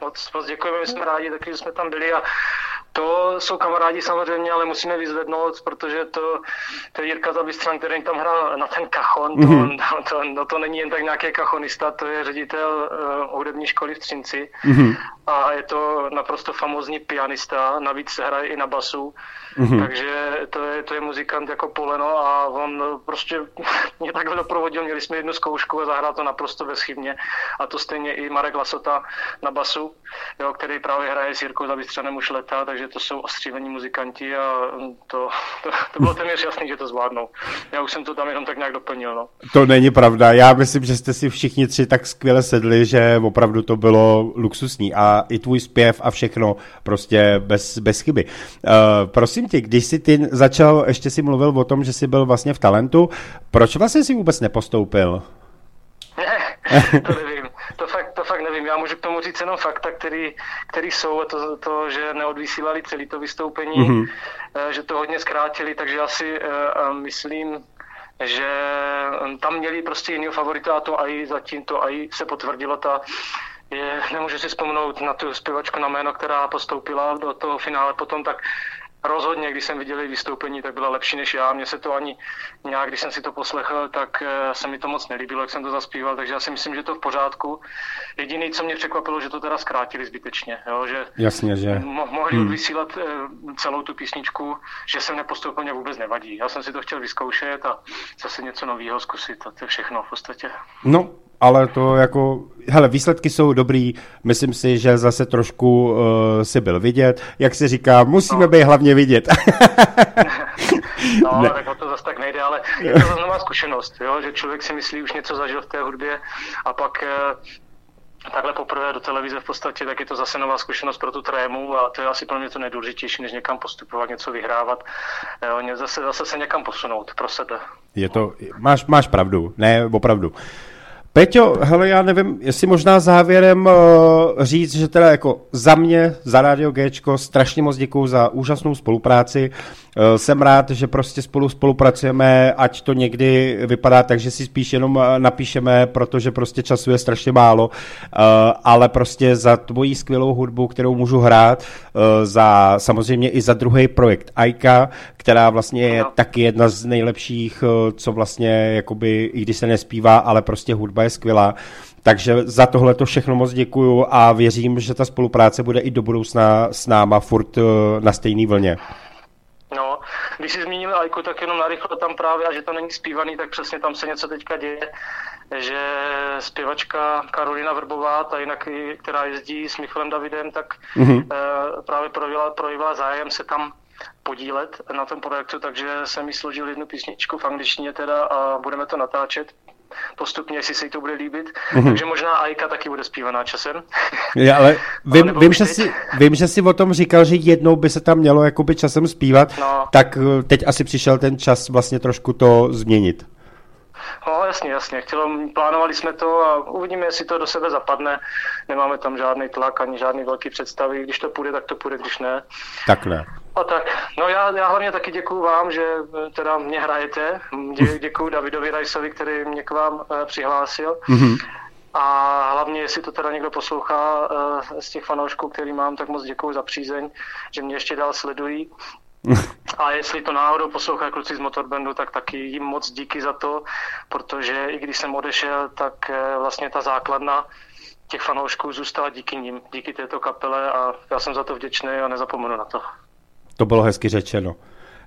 Moc, moc děkujeme, my jsme rádi taky, jsme tam byli a to jsou kamarádi samozřejmě, ale musíme vyzvednout, protože to, to je Jirka Zabistran, který tam hrál na ten kachon. To, mm-hmm. to, to, no to není jen tak nějaký kachonista, to je ředitel uh, hudební školy v Třinci. Mm-hmm. A je to naprosto famózní pianista, navíc hraje i na basu. Mm-hmm. Takže to je, to je muzikant jako poleno a on prostě mě takhle doprovodil. Měli jsme jednu zkoušku a zahrál to naprosto bezchybně. A to stejně i Marek Lasota na basu, jo, který právě hraje s Jirkou Zabistřanem už leta, takže to jsou ostřílení muzikanti a to, to, to bylo téměř jasný, že to zvládnou. Já už jsem to tam jenom tak nějak doplnil. No. To není pravda. Já myslím, že jste si všichni tři tak skvěle sedli, že opravdu to bylo luxusní a i tvůj zpěv a všechno prostě bez, bez chyby. Uh, prosím tě, když jsi ty začal, ještě si mluvil o tom, že jsi byl vlastně v talentu, proč vlastně si vůbec nepostoupil? Ne, to nevím. To fakt, to fakt nevím. Já můžu k tomu říct jenom fakta, který, který jsou. A to, to, že neodvysílali celé to vystoupení, mm-hmm. že to hodně zkrátili, takže já si uh, myslím, že tam měli prostě jiného favorita a to i zatím to i se potvrdilo ta je, nemůžu si vzpomenout na tu zpěvačku na jméno, která postoupila do toho finále potom, tak rozhodně, když jsem viděl její vystoupení, tak byla lepší než já. Mně se to ani nějak, když jsem si to poslechl, tak eh, se mi to moc nelíbilo, jak jsem to zaspíval, takže já si myslím, že to v pořádku. Jediný, co mě překvapilo, že to teda zkrátili zbytečně, jo? že, Jasně, že... Mo- mohli hmm. odvysílat eh, celou tu písničku, že jsem nepostoupil, mě vůbec nevadí. Já jsem si to chtěl vyzkoušet a zase něco nového zkusit a to je všechno v podstatě. No, ale to jako, hele, výsledky jsou dobrý, myslím si, že zase trošku uh, si byl vidět, jak se říká, musíme no. být hlavně vidět. no, ne. tak to zase tak nejde, ale je to zase nová zkušenost, jo? že člověk si myslí, už něco zažil v té hudbě a pak uh, takhle poprvé do televize v podstatě, tak je to zase nová zkušenost pro tu trému a to je asi pro mě to nejdůležitější, než někam postupovat, něco vyhrávat, jo, zase, zase se někam posunout pro sebe. Je to, máš, máš pravdu, ne, opravdu. Peťo, hele, já nevím, jestli možná závěrem uh, říct, že teda jako za mě, za Radio Gčko, strašně moc děkuju za úžasnou spolupráci. Uh, jsem rád, že prostě spolu spolupracujeme, ať to někdy vypadá tak, že si spíš jenom napíšeme, protože prostě času je strašně málo, uh, ale prostě za tvoji skvělou hudbu, kterou můžu hrát, uh, za samozřejmě i za druhý projekt Aika, která vlastně je taky jedna z nejlepších, uh, co vlastně, jakoby, i když se nespívá, ale prostě hudba je skvělá. Takže za tohle to všechno moc děkuju a věřím, že ta spolupráce bude i do budoucna s náma furt uh, na stejné vlně. No, když jsi zmínil Ajku, tak jenom narychlo tam právě, a že to není zpívaný, tak přesně tam se něco teďka děje, že zpěvačka Karolina Vrbová, ta jinak, která jezdí s Michalem Davidem, tak mm-hmm. právě projevila, projevila zájem se tam podílet na tom projektu, takže jsem jí složil jednu písničku v angličtině teda a budeme to natáčet postupně, jestli se jí to bude líbit. Mm-hmm. Takže možná Aika taky bude zpívaná časem. Já, ale vím, ale vím, že si, vím, že si o tom říkal, že jednou by se tam mělo jakoby časem zpívat, no. tak eh, teď asi přišel ten čas vlastně trošku to změnit. No jasně, jasně. Chtělo, plánovali jsme to a uvidíme, jestli to do sebe zapadne. Nemáme tam žádný tlak ani žádný velký představy. Když to půjde, tak to půjde, když ne. Takhle. A tak, no já, já hlavně taky děkuju vám, že eh, teda mě hrajete. Dě, děkuju Davidovi Rajsovi, který mě k vám uh, přihlásil. Mm-hmm. A hlavně, jestli to teda někdo poslouchá uh, z těch fanoušků, který mám, tak moc děkuju za přízeň, že mě ještě dál sledují. A jestli to náhodou poslouchají kluci z Motorbandu, tak taky jim moc díky za to, protože i když jsem odešel, tak vlastně ta základna těch fanoušků zůstala díky nim, díky této kapele a já jsem za to vděčný a nezapomenu na to. To bylo hezky řečeno.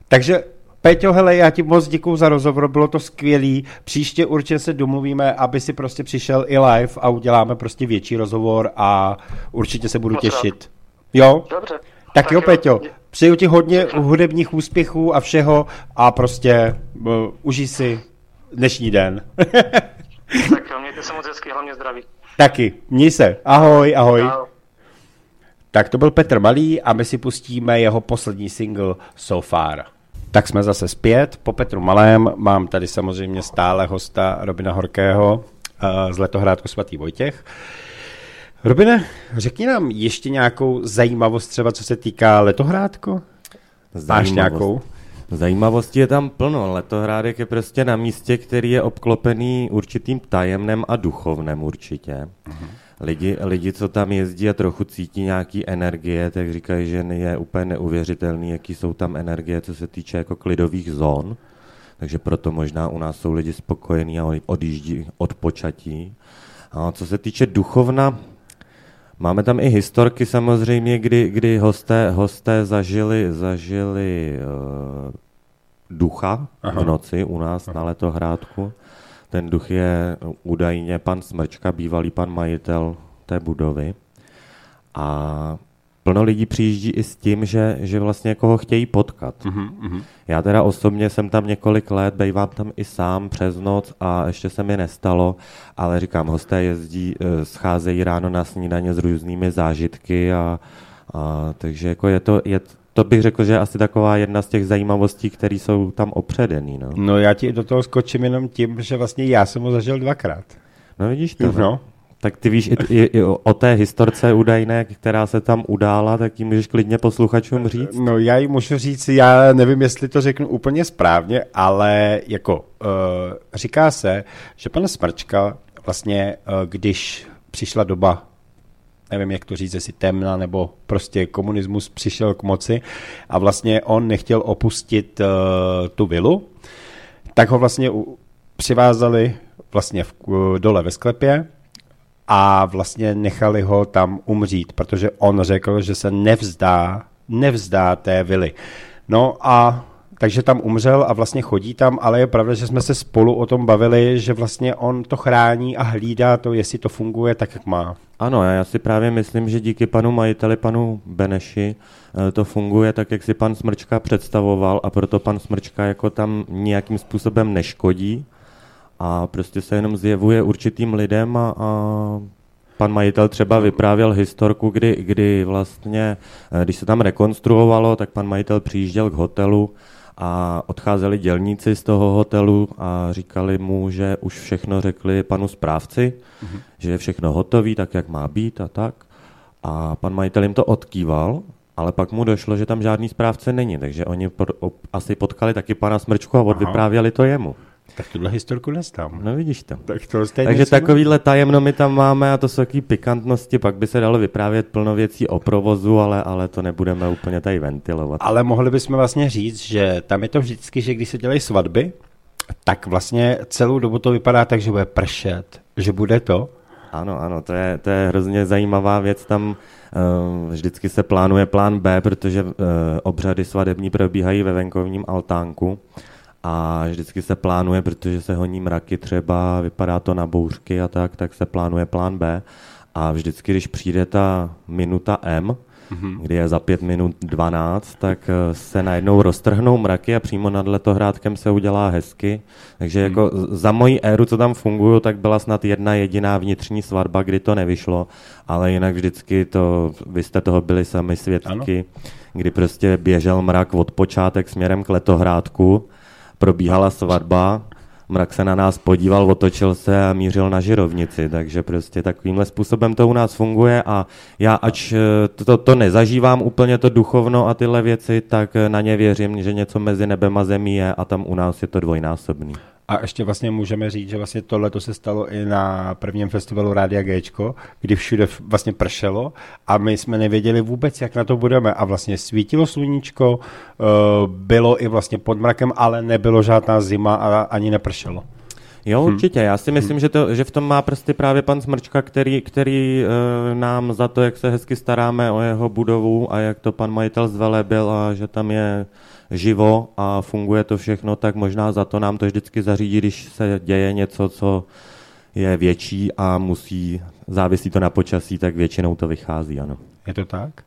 Takže Peťo, hele, já ti moc děkuji za rozhovor, bylo to skvělý. Příště určitě se domluvíme, aby si prostě přišel i live a uděláme prostě větší rozhovor a určitě se budu moc těšit. Rád. Jo? Dobře. Tak, tak jo, Peťo, přeju ti hodně hudebních úspěchů a všeho a prostě uh, užij si dnešní den. tak jo, mějte se moc hezky, hlavně zdraví. Taky, měj se. Ahoj, ahoj. Ahoj. Tak to byl Petr Malý a my si pustíme jeho poslední single So Far. Tak jsme zase zpět. Po Petru Malém mám tady samozřejmě stále hosta Robina Horkého uh, z Letohrádku svatý Vojtěch. Robine, řekni nám ještě nějakou zajímavost třeba, co se týká Letohrádko? Máš nějakou? Zajímavosti je tam plno. Letohrádek je prostě na místě, který je obklopený určitým tajemnem a duchovnem určitě. Uh-huh lidi, lidi, co tam jezdí a trochu cítí nějaký energie, tak říkají, že je úplně neuvěřitelný, jaký jsou tam energie, co se týče jako klidových zón. Takže proto možná u nás jsou lidi spokojení a odjíždí od počatí. A co se týče duchovna, máme tam i historky samozřejmě, kdy, kdy hosté, hosté zažili, zažili uh, ducha Aha. v noci u nás Aha. na letohrádku. Ten duch je údajně pan Smrčka, bývalý pan majitel té budovy. A plno lidí přijíždí i s tím, že, že vlastně jako ho chtějí potkat. Uh-huh, Já teda osobně jsem tam několik let, bejvám tam i sám přes noc a ještě se mi nestalo, ale říkám, hosté jezdí, eh, scházejí ráno na snídaně s různými zážitky a, a takže jako je to, je, to bych řekl, že je asi taková jedna z těch zajímavostí, které jsou tam opředený. No. no já ti do toho skočím jenom tím, že vlastně já jsem ho zažil dvakrát. No vidíš to. No. Tak ty víš i, i, i o té historce údajné, která se tam udála, tak ji můžeš klidně posluchačům říct? No já ji můžu říct, já nevím, jestli to řeknu úplně správně, ale jako uh, říká se, že pan Smrčka vlastně, uh, když přišla doba nevím, jak to říct, jestli temna, nebo prostě komunismus přišel k moci a vlastně on nechtěl opustit uh, tu vilu, tak ho vlastně u, přivázali vlastně v, uh, dole ve sklepě a vlastně nechali ho tam umřít, protože on řekl, že se nevzdá, nevzdá té vily. No a takže tam umřel a vlastně chodí tam, ale je pravda, že jsme se spolu o tom bavili, že vlastně on to chrání a hlídá to, jestli to funguje tak, jak má. Ano, já si právě myslím, že díky panu majiteli, panu Beneši, eh, to funguje tak, jak si pan Smrčka představoval a proto pan Smrčka jako tam nějakým způsobem neškodí a prostě se jenom zjevuje určitým lidem a, a pan majitel třeba vyprávěl historku, kdy, kdy vlastně, eh, když se tam rekonstruovalo, tak pan majitel přijížděl k hotelu a odcházeli dělníci z toho hotelu a říkali mu, že už všechno řekli panu správci, mm-hmm. že je všechno hotový, tak jak má být a tak. A pan majitel jim to odkýval, ale pak mu došlo, že tam žádný správce není, takže oni pod, op, asi potkali taky pana Smrčku a odvyprávěli to jemu. Tak tuhle historku nestám. No vidíš to. Tak to Takže takovýhle tajemno my tam máme a to jsou takové pikantnosti, pak by se dalo vyprávět plno věcí o provozu, ale, ale to nebudeme úplně tady ventilovat. Ale mohli bychom vlastně říct, že tam je to vždycky, že když se dělají svatby, tak vlastně celou dobu to vypadá tak, že bude pršet, že bude to. Ano, ano, to je, to je hrozně zajímavá věc. Tam uh, vždycky se plánuje plán B, protože uh, obřady svadební probíhají ve venkovním altánku a vždycky se plánuje, protože se honí mraky třeba, vypadá to na bouřky a tak, tak se plánuje plán B a vždycky, když přijde ta minuta M, mm-hmm. kdy je za pět minut 12, tak eh, se najednou roztrhnou mraky a přímo nad letohrádkem se udělá hezky. Takže mm. jako za moji éru, co tam fungují, tak byla snad jedna jediná vnitřní svatba, kdy to nevyšlo, ale jinak vždycky to, vy jste toho byli sami svědky, ano. kdy prostě běžel mrak od počátek směrem k letohrádku probíhala svatba, mrak se na nás podíval, otočil se a mířil na žirovnici, takže prostě takovýmhle způsobem to u nás funguje a já ač eh, to, to nezažívám úplně to duchovno a tyhle věci, tak eh, na ně věřím, že něco mezi nebem a zemí je a tam u nás je to dvojnásobný. A ještě vlastně můžeme říct, že vlastně tohle to se stalo i na prvním festivalu Rádia Gčko, kdy všude vlastně pršelo a my jsme nevěděli vůbec, jak na to budeme. A vlastně svítilo sluníčko, eh, bylo i vlastně pod mrakem, ale nebylo žádná zima a ani nepršelo. Jo, hm. určitě. Já si myslím, hmm. že, to, že v tom má prsty právě pan Smrčka, který, který e, nám za to, jak se hezky staráme o jeho budovu a jak to pan majitel zvelebil a že tam je živo a funguje to všechno, tak možná za to nám to vždycky zařídí, když se děje něco, co je větší a musí, závisí to na počasí, tak většinou to vychází, ano. Je to tak?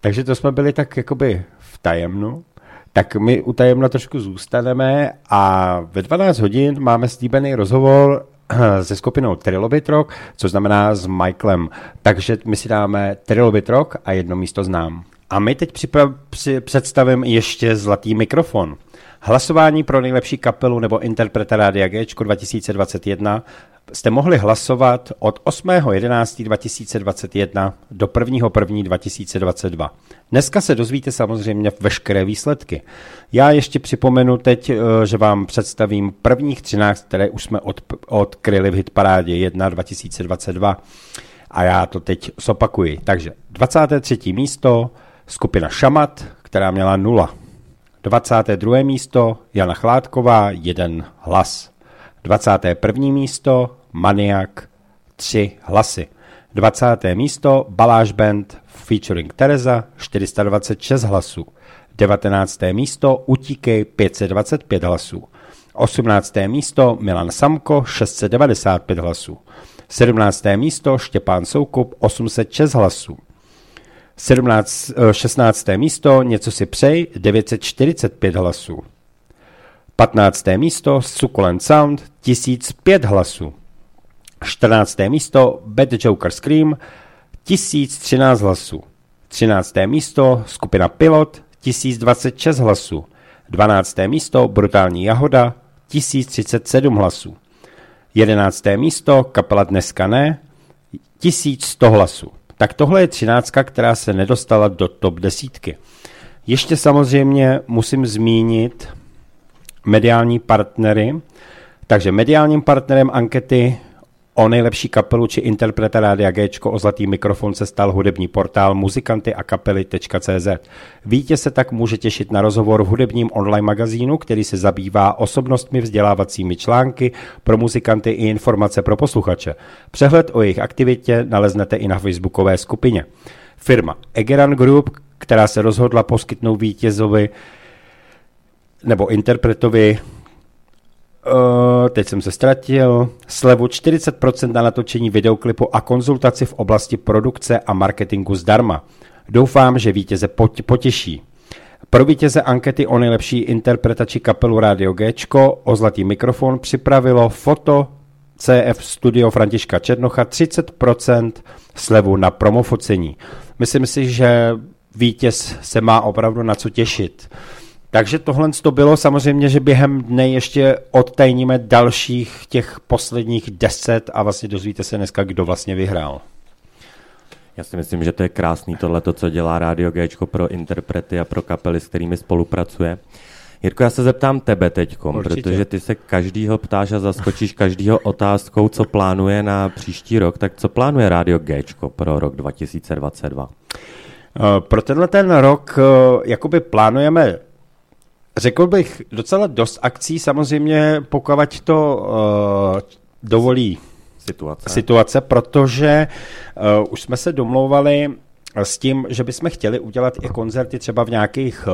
Takže to jsme byli tak jakoby v tajemnu, tak my u tajemna trošku zůstaneme a ve 12 hodin máme slíbený rozhovor se skupinou Trilobit Rock, což znamená s Michaelem. Takže my si dáme Trilobit Rock a jedno místo znám. A my teď připra- při- představím ještě zlatý mikrofon. Hlasování pro nejlepší kapelu nebo interpreta Rádia G 2021 jste mohli hlasovat od 8.11.2021 do 1.1.2022. Dneska se dozvíte samozřejmě veškeré výsledky. Já ještě připomenu teď, eh, že vám představím prvních 13, které už jsme od, odkryli v hitparádě 1 2022. A já to teď zopakuji. Takže 23. místo, Skupina Šamat, která měla nula. 22. místo Jana Chládková, jeden hlas. 21. místo Maniak, tři hlasy. 20. místo Baláš Band featuring Tereza, 426 hlasů. 19. místo Utíkej, 525 hlasů. 18. místo Milan Samko, 695 hlasů. 17. místo Štěpán Soukup, 806 hlasů. 17, 16. Eh, místo, něco si přej, 945 hlasů. 15. místo, Sukulent Sound, 1005 hlasů. 14. místo, Bad Joker Scream, 1013 hlasů. 13. místo, skupina Pilot, 1026 hlasů. 12. místo, Brutální Jahoda, 1037 hlasů. 11. místo, kapela Dneska ne, 1100 hlasů. Tak tohle je třináctka, která se nedostala do top desítky. Ještě samozřejmě musím zmínit mediální partnery. Takže mediálním partnerem ankety O nejlepší kapelu či interpreta Rádia G o zlatý mikrofon se stal hudební portál muzikanty a kapely.cz. Vítě se tak může těšit na rozhovor v hudebním online magazínu, který se zabývá osobnostmi vzdělávacími články pro muzikanty i informace pro posluchače. Přehled o jejich aktivitě naleznete i na facebookové skupině. Firma Egeran Group, která se rozhodla poskytnout vítězovi nebo interpretovi Uh, teď jsem se ztratil. Slevu 40% na natočení videoklipu a konzultaci v oblasti produkce a marketingu zdarma. Doufám, že vítěze potěší. Pro vítěze ankety o nejlepší interpretači kapelu Radio G o zlatý mikrofon připravilo foto CF Studio Františka Černocha 30% slevu na promofocení. Myslím si, že vítěz se má opravdu na co těšit Takže tohle to bylo samozřejmě, že během dne ještě odtajníme dalších těch posledních deset a vlastně dozvíte se dneska, kdo vlastně vyhrál. Já si myslím, že to je krásný tohle, co dělá Radio G pro interprety a pro kapely, s kterými spolupracuje. Jirko, já se zeptám tebe teď, protože ty se každýho ptáš a zaskočíš každýho otázkou, co plánuje na příští rok. Tak co plánuje Radio G pro rok 2022? Eh, pro tenhle ten rok eh, jakoby plánujeme Řekl bych docela dost akcí, samozřejmě pokud to uh, dovolí situace. situace, protože uh, už jsme se domlouvali s tím, že bychom chtěli udělat i koncerty třeba v nějakých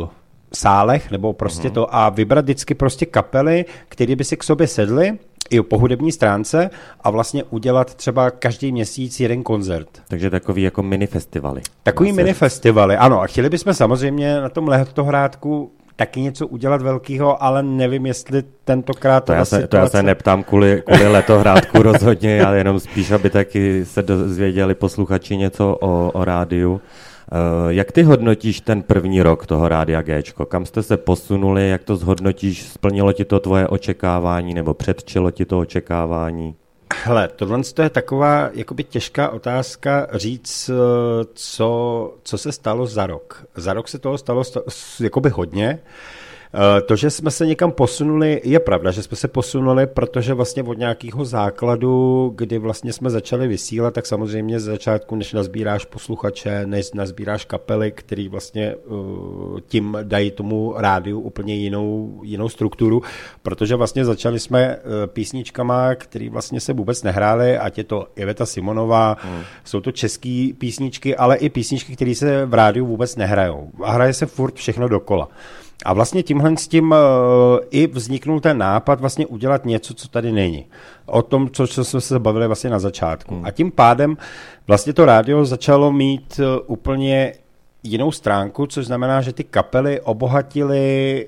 uh, sálech nebo prostě uh-huh. to a vybrat vždycky prostě kapely, které by si k sobě sedly i po hudební stránce a vlastně udělat třeba každý měsíc jeden koncert. Takže takový jako mini festivaly. Takový mini festivaly, ano. A chtěli bychom samozřejmě na tom letohrádku taky něco udělat velkého, ale nevím, jestli tentokrát to já, se, situace... to já se neptám kvůli, kvůli letohrádku rozhodně, ale jenom spíš, aby taky se dozvěděli posluchači něco o, o rádiu. Uh, jak ty hodnotíš ten první rok toho Rádia G? Kam jste se posunuli, jak to zhodnotíš? Splnilo ti to tvoje očekávání nebo předčilo ti to očekávání? Hele, tohle je taková jakoby těžká otázka říct, eh, co, co se stalo za rok. Za rok se toho stalo jakoby hodně. Eh, to, že jsme se někam posunuli, je pravda, že jsme se posunuli, protože vlastně od nějakého základu, kdy vlastně jsme začali vysílat, tak samozřejmě z začátku, než nazbíráš posluchače, než nazbíráš kapely, který vlastně uh, tím dají tomu rádiu úplně jinou, jinou strukturu, protože vlastně začali jsme uh, písničkama, které vlastně se vůbec nehrály, ať je to Iveta Simonová, hmm. jsou to české písničky, ale i písničky, které se v rádiu vůbec nehrajou. A hraje se furt všechno dokola. A vlastně tímhle s tím uh, i vzniknul ten nápad vlastně udělat něco, co tady není. O tom, co, co jsme se bavili vlastně na začátku. Hmm. A tím pádem vlastně to rádio začalo mít uh, úplně jinou stránku, což znamená, že ty kapely obohatily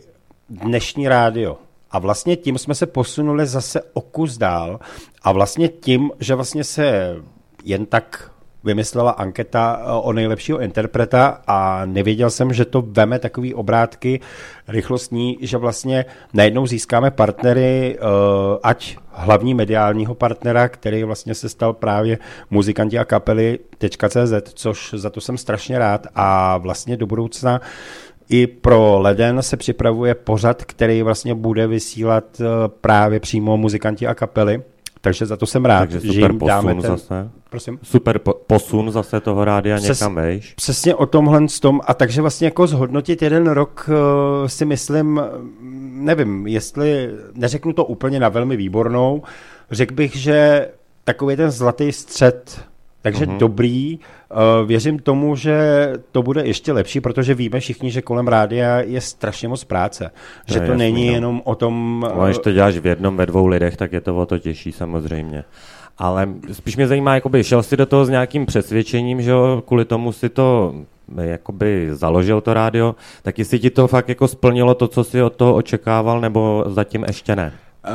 dnešní rádio. A vlastně tím jsme se posunuli zase o kus dál a vlastně tím, že vlastně se jen tak vymyslela anketa eh, o nejlepšího interpreta a nevěděl jsem, že to veme takový obrátky rychlostní, že vlastně najednou získáme partnery, eh, ať hlavní mediálního partnera, který vlastně se stal právě muzikanti a kapely.cz, což za to jsem strašně rád. A vlastně do budoucna i pro leden se připravuje pořad, který vlastně bude vysílat eh, právě přímo muzikanti a kapely takže za to jsem rád, Takže super že jim dáme ten... Zase. Prosím? Super po- posun zase toho rádia Přes, někam vejš. Přesně o tomhle s tom. A takže vlastně jako zhodnotit jeden rok uh, si myslím, nevím, jestli, neřeknu to úplně na velmi výbornou, řekl bych, že takový ten zlatý střed takže uh-huh. dobrý. Uh, věřím tomu, že to bude ještě lepší, protože víme všichni, že kolem rádia je strašně moc práce. To že to jasný, není no. jenom o tom... No, když to děláš v jednom, ve dvou lidech, tak je to o to těžší samozřejmě. Ale spíš mě zajímá, jakoby šel jsi do toho s nějakým přesvědčením, že jo, kvůli tomu si to jakoby založil to rádio, tak jestli ti to fakt jako splnilo to, co si od toho očekával, nebo zatím ještě ne? Uh,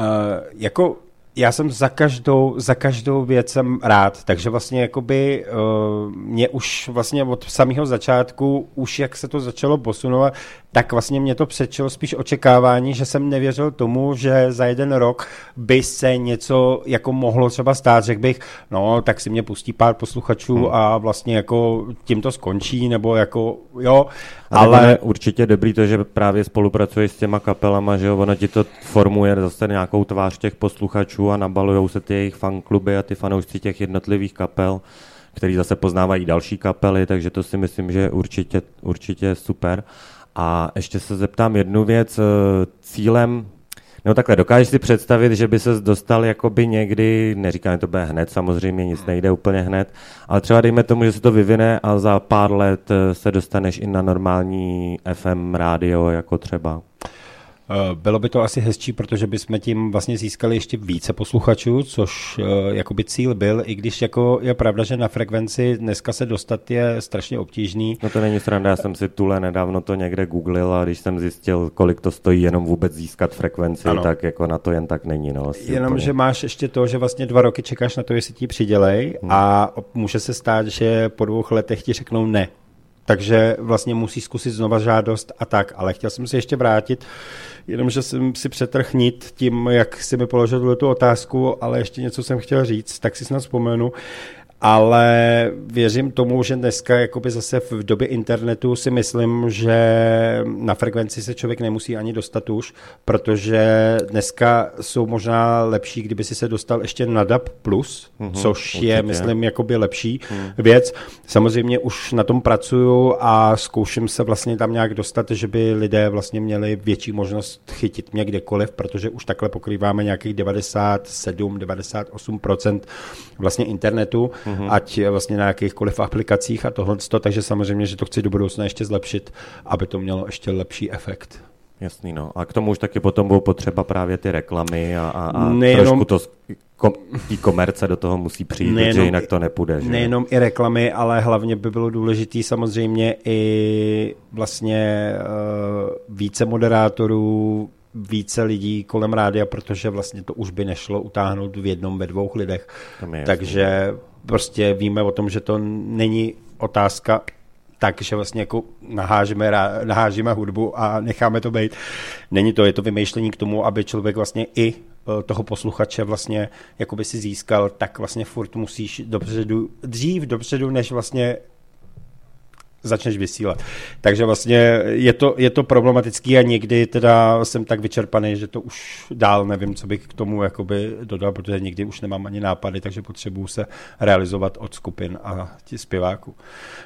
jako já jsem za každou, za každou věc jsem rád, takže vlastně jakoby uh, mě už vlastně od samého začátku, už jak se to začalo posunovat, tak vlastně mě to přečilo spíš očekávání, že jsem nevěřil tomu, že za jeden rok by se něco jako mohlo třeba stát, řekl bych, no tak si mě pustí pár posluchačů hmm. a vlastně jako tím to skončí, nebo jako jo, ale... Určitě dobrý to, že právě spolupracuješ s těma kapelama, že jo, ono ti to formuje zase nějakou tvář těch posluchačů a nabalujou se ty jejich fankluby a ty fanoušci těch jednotlivých kapel, který zase poznávají další kapely, takže to si myslím, že je určitě, určitě super. A ještě se zeptám jednu věc. Cílem No takhle, dokážeš si představit, že by se dostal jakoby někdy, neříkám, že to bude hned, samozřejmě nic nejde úplně hned, ale třeba dejme tomu, že se to vyvine a za pár let eh, se dostaneš i na normální FM rádio, jako třeba. Eh, bylo by to asi hezčí, protože bychom tím vlastně získali ještě více posluchačů, což uh, jakoby cíl byl, i když jako je pravda, že na frekvenci dneska se dostat je strašně obtížný. No to není sranda, já jsem si tule nedávno to někde googlil a když jsem zjistil, kolik to stojí jenom vůbec získat frekvenci, ano. tak jako na to jen tak není. No, jenom, úplně. že máš ještě to, že vlastně dva roky čekáš na to, jestli ti přidělej hmm. a může se stát, že po dvou letech ti řeknou ne takže vlastně musí zkusit znova žádost a tak, ale chtěl jsem se ještě vrátit, jenomže jsem si přetrhnit tím, jak si mi položil tu otázku, ale ještě něco jsem chtěl říct, tak si snad vzpomenu ale věřím tomu, že dneska jakoby zase v době internetu si myslím, že na frekvenci se člověk nemusí ani dostat už, protože dneska jsou možná lepší, kdyby si se dostal ještě na DAB+, mm-hmm, což určitě. je, myslím, jakoby lepší mm. věc. Samozřejmě už na tom pracuju a zkouším se vlastně tam nějak dostat, že by lidé vlastně měli větší možnost chytit mě kdekoliv, protože už takhle pokrýváme nějakých 97-98% vlastně internetu. Mm mm-hmm. ať vlastně na jakýchkoliv aplikacích a tohle, takže samozřejmě, že to chci do budoucna ještě zlepšit, aby to mělo ještě lepší efekt. Jasný, no. A k tomu už taky potom budou potřeba právě ty reklamy a, a, a nejenom, trošku to kom, komerce do toho musí přijít, nejenom, protože jinak to nepůjde. Že? Nejenom i reklamy, ale hlavně by bylo důležité samozřejmě i vlastně uh, více moderátorů, více lidí kolem rádia, protože vlastně to už by nešlo utáhnout v jednom, ve dvou lidech. Takže prostě víme o tom, že to není otázka tak, že vlastně jako nahážeme, nahážíme hudbu a necháme to být. Není to, je to vymýšlení k tomu, aby člověk vlastně i eh, toho posluchače vlastně jakoby si získal, tak vlastně furt musíš dopředu, dřív dopředu, než vlastně začneš vysílat. Takže vlastně je to, je to problematický a někdy teda jsem tak vyčerpaný, že to už dál nevím, co bych k tomu jakoby dodal, protože někdy už nemám ani nápady, takže potřebuju se realizovat od skupin a ti zpěváků.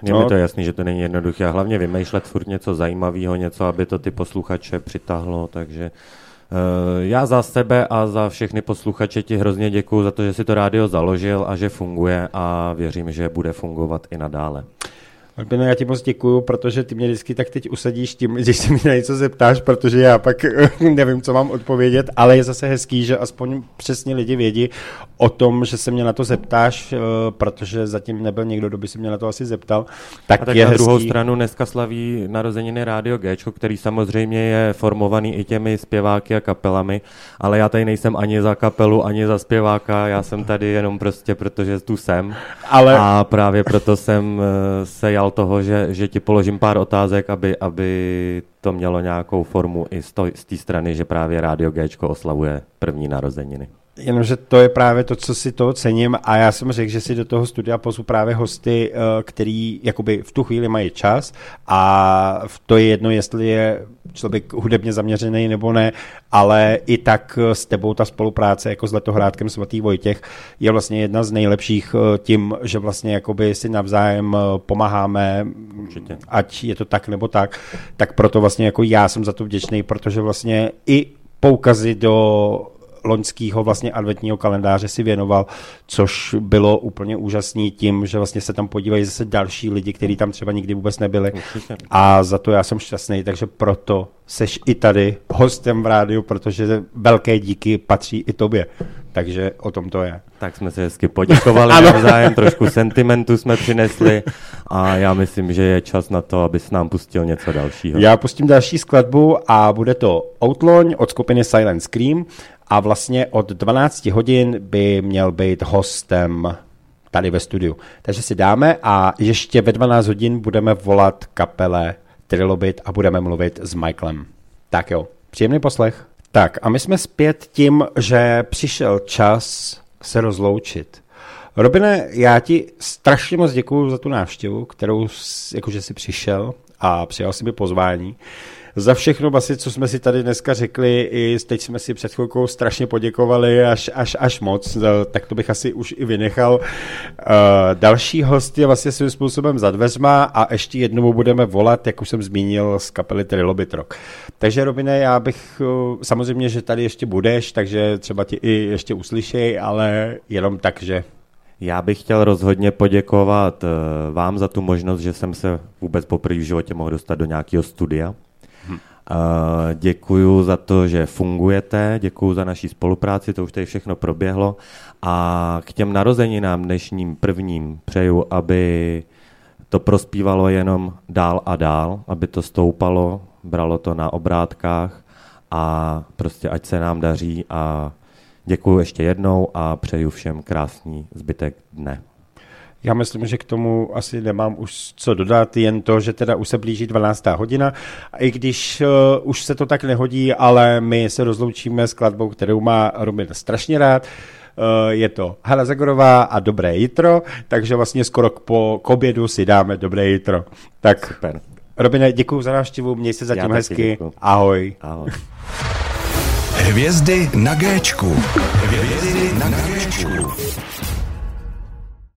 Je no, mi to jasný, že to není jednoduché a hlavně vymýšlet furt něco zajímavého, něco, aby to ty posluchače přitáhlo, takže eh, já za sebe a za všechny posluchače ti hrozně děkuji za to, že si to rádio založil a že funguje a věřím, že bude fungovat i nadále. Albino, já ti moc děkuju, protože ty mě vždycky tak teď usadíš tím, když se mi na něco zeptáš, protože já pak nevím, co mám odpovědět, ale je zase hezký, že aspoň přesně lidi vědí o tom, že se mě na to zeptáš, eh, protože zatím nebyl někdo, kdo by se mě na to asi zeptal. Tak, a tak je na hezký. druhou stranu dneska slaví narozeniny Rádio G, který samozřejmě je formovaný i těmi zpěváky a kapelami, ale já tady nejsem ani za kapelu, ani za zpěváka, já jsem tady jenom prostě, protože tu jsem. Ale... A právě proto jsem eh, se jal toho, že, že ti položím pár otázek, aby, aby to mělo nějakou formu i z té strany, že právě Rádio G oslavuje první narozeniny. Jenomže to je právě to, co si toho cením a já jsem řekl, že si do toho studia pozvu právě hosty, eh, který jakoby v tu chvíli mají čas a to je jedno, jestli je člověk hudebně zaměřený nebo ne, ale i tak s tebou ta spolupráce jako s letohrádkem svatý Vojtěch je vlastně jedna z nejlepších eh, tím, že vlastně jakoby si navzájem eh, pomáháme, Určitě. ať je to tak nebo tak, tak proto vlastně jako já jsem za to vděčný, protože vlastně i poukazy do loňského vlastně adventního kalendáře si věnoval, což bylo úplně úžasný tím, že vlastně se tam podívají zase další lidi, kteří tam třeba nikdy vůbec nebyli. A za to já jsem šťastný, takže proto seš i tady hostem v rádiu, protože velké díky patří i tobě. Takže o tom to je. Tak jsme se hezky poděkovali navzájem, trošku sentimentu jsme přinesli a já myslím, že je čas na to, aby s nám pustil něco dalšího. Já pustím další skladbu a bude to Outlaw od skupiny Silent Scream a vlastně od 12 hodin by měl být hostem tady ve studiu. Takže si dáme a ještě ve 12 hodin budeme volat kapele Trilobit a budeme mluvit s Michaelem. Tak jo, příjemný poslech. Tak a my jsme zpět tím, že přišel čas se rozloučit. Robine, já ti strašně moc děkuji za tu návštěvu, kterou jakože si přišel a přijal si mi pozvání za všechno asi, co jsme si tady dneska řekli, i teď jsme si před chvilkou strašně poděkovali až, až, až moc, tak to bych asi už i vynechal. Uh, další host je vlastně svým způsobem za dveřma a ještě jednou budeme volat, jak už jsem zmínil, z kapely Trilobit Rock. Takže Robine, já bych, uh, samozřejmě, že tady ještě budeš, takže třeba ti i ještě uslyšej, ale jenom tak, že já bych chtěl rozhodně poděkovat eh, vám za tu možnost, že jsem se vůbec poprvé v životě mohl dostat do nějakého studia. Děkuji za to, že fungujete, děkuji za naší spolupráci, to už tady všechno proběhlo. A k těm narozeninám dnešním prvním přeju, aby to prospívalo jenom dál a dál, aby to stoupalo, bralo to na obrátkách a prostě ať se nám daří a děkuji ještě jednou a přeju všem krásný zbytek dne. Já myslím, že k tomu asi nemám už co dodat, jen to, že teda už se blíží 12. hodina. A i když uh, už se to tak nehodí, ale my se rozloučíme s kladbou, kterou má Robin strašně rád. Uh, je to Hala Zagorová a Dobré jitro, takže vlastně skoro k, po, k obědu si dáme Dobré jitro. Tak Super. Robine, děkuji za návštěvu, měj se zatím hezky. Děkuju. Ahoj. Ahoj. Hvězdy na Géčku. Hvězdy na Géčku.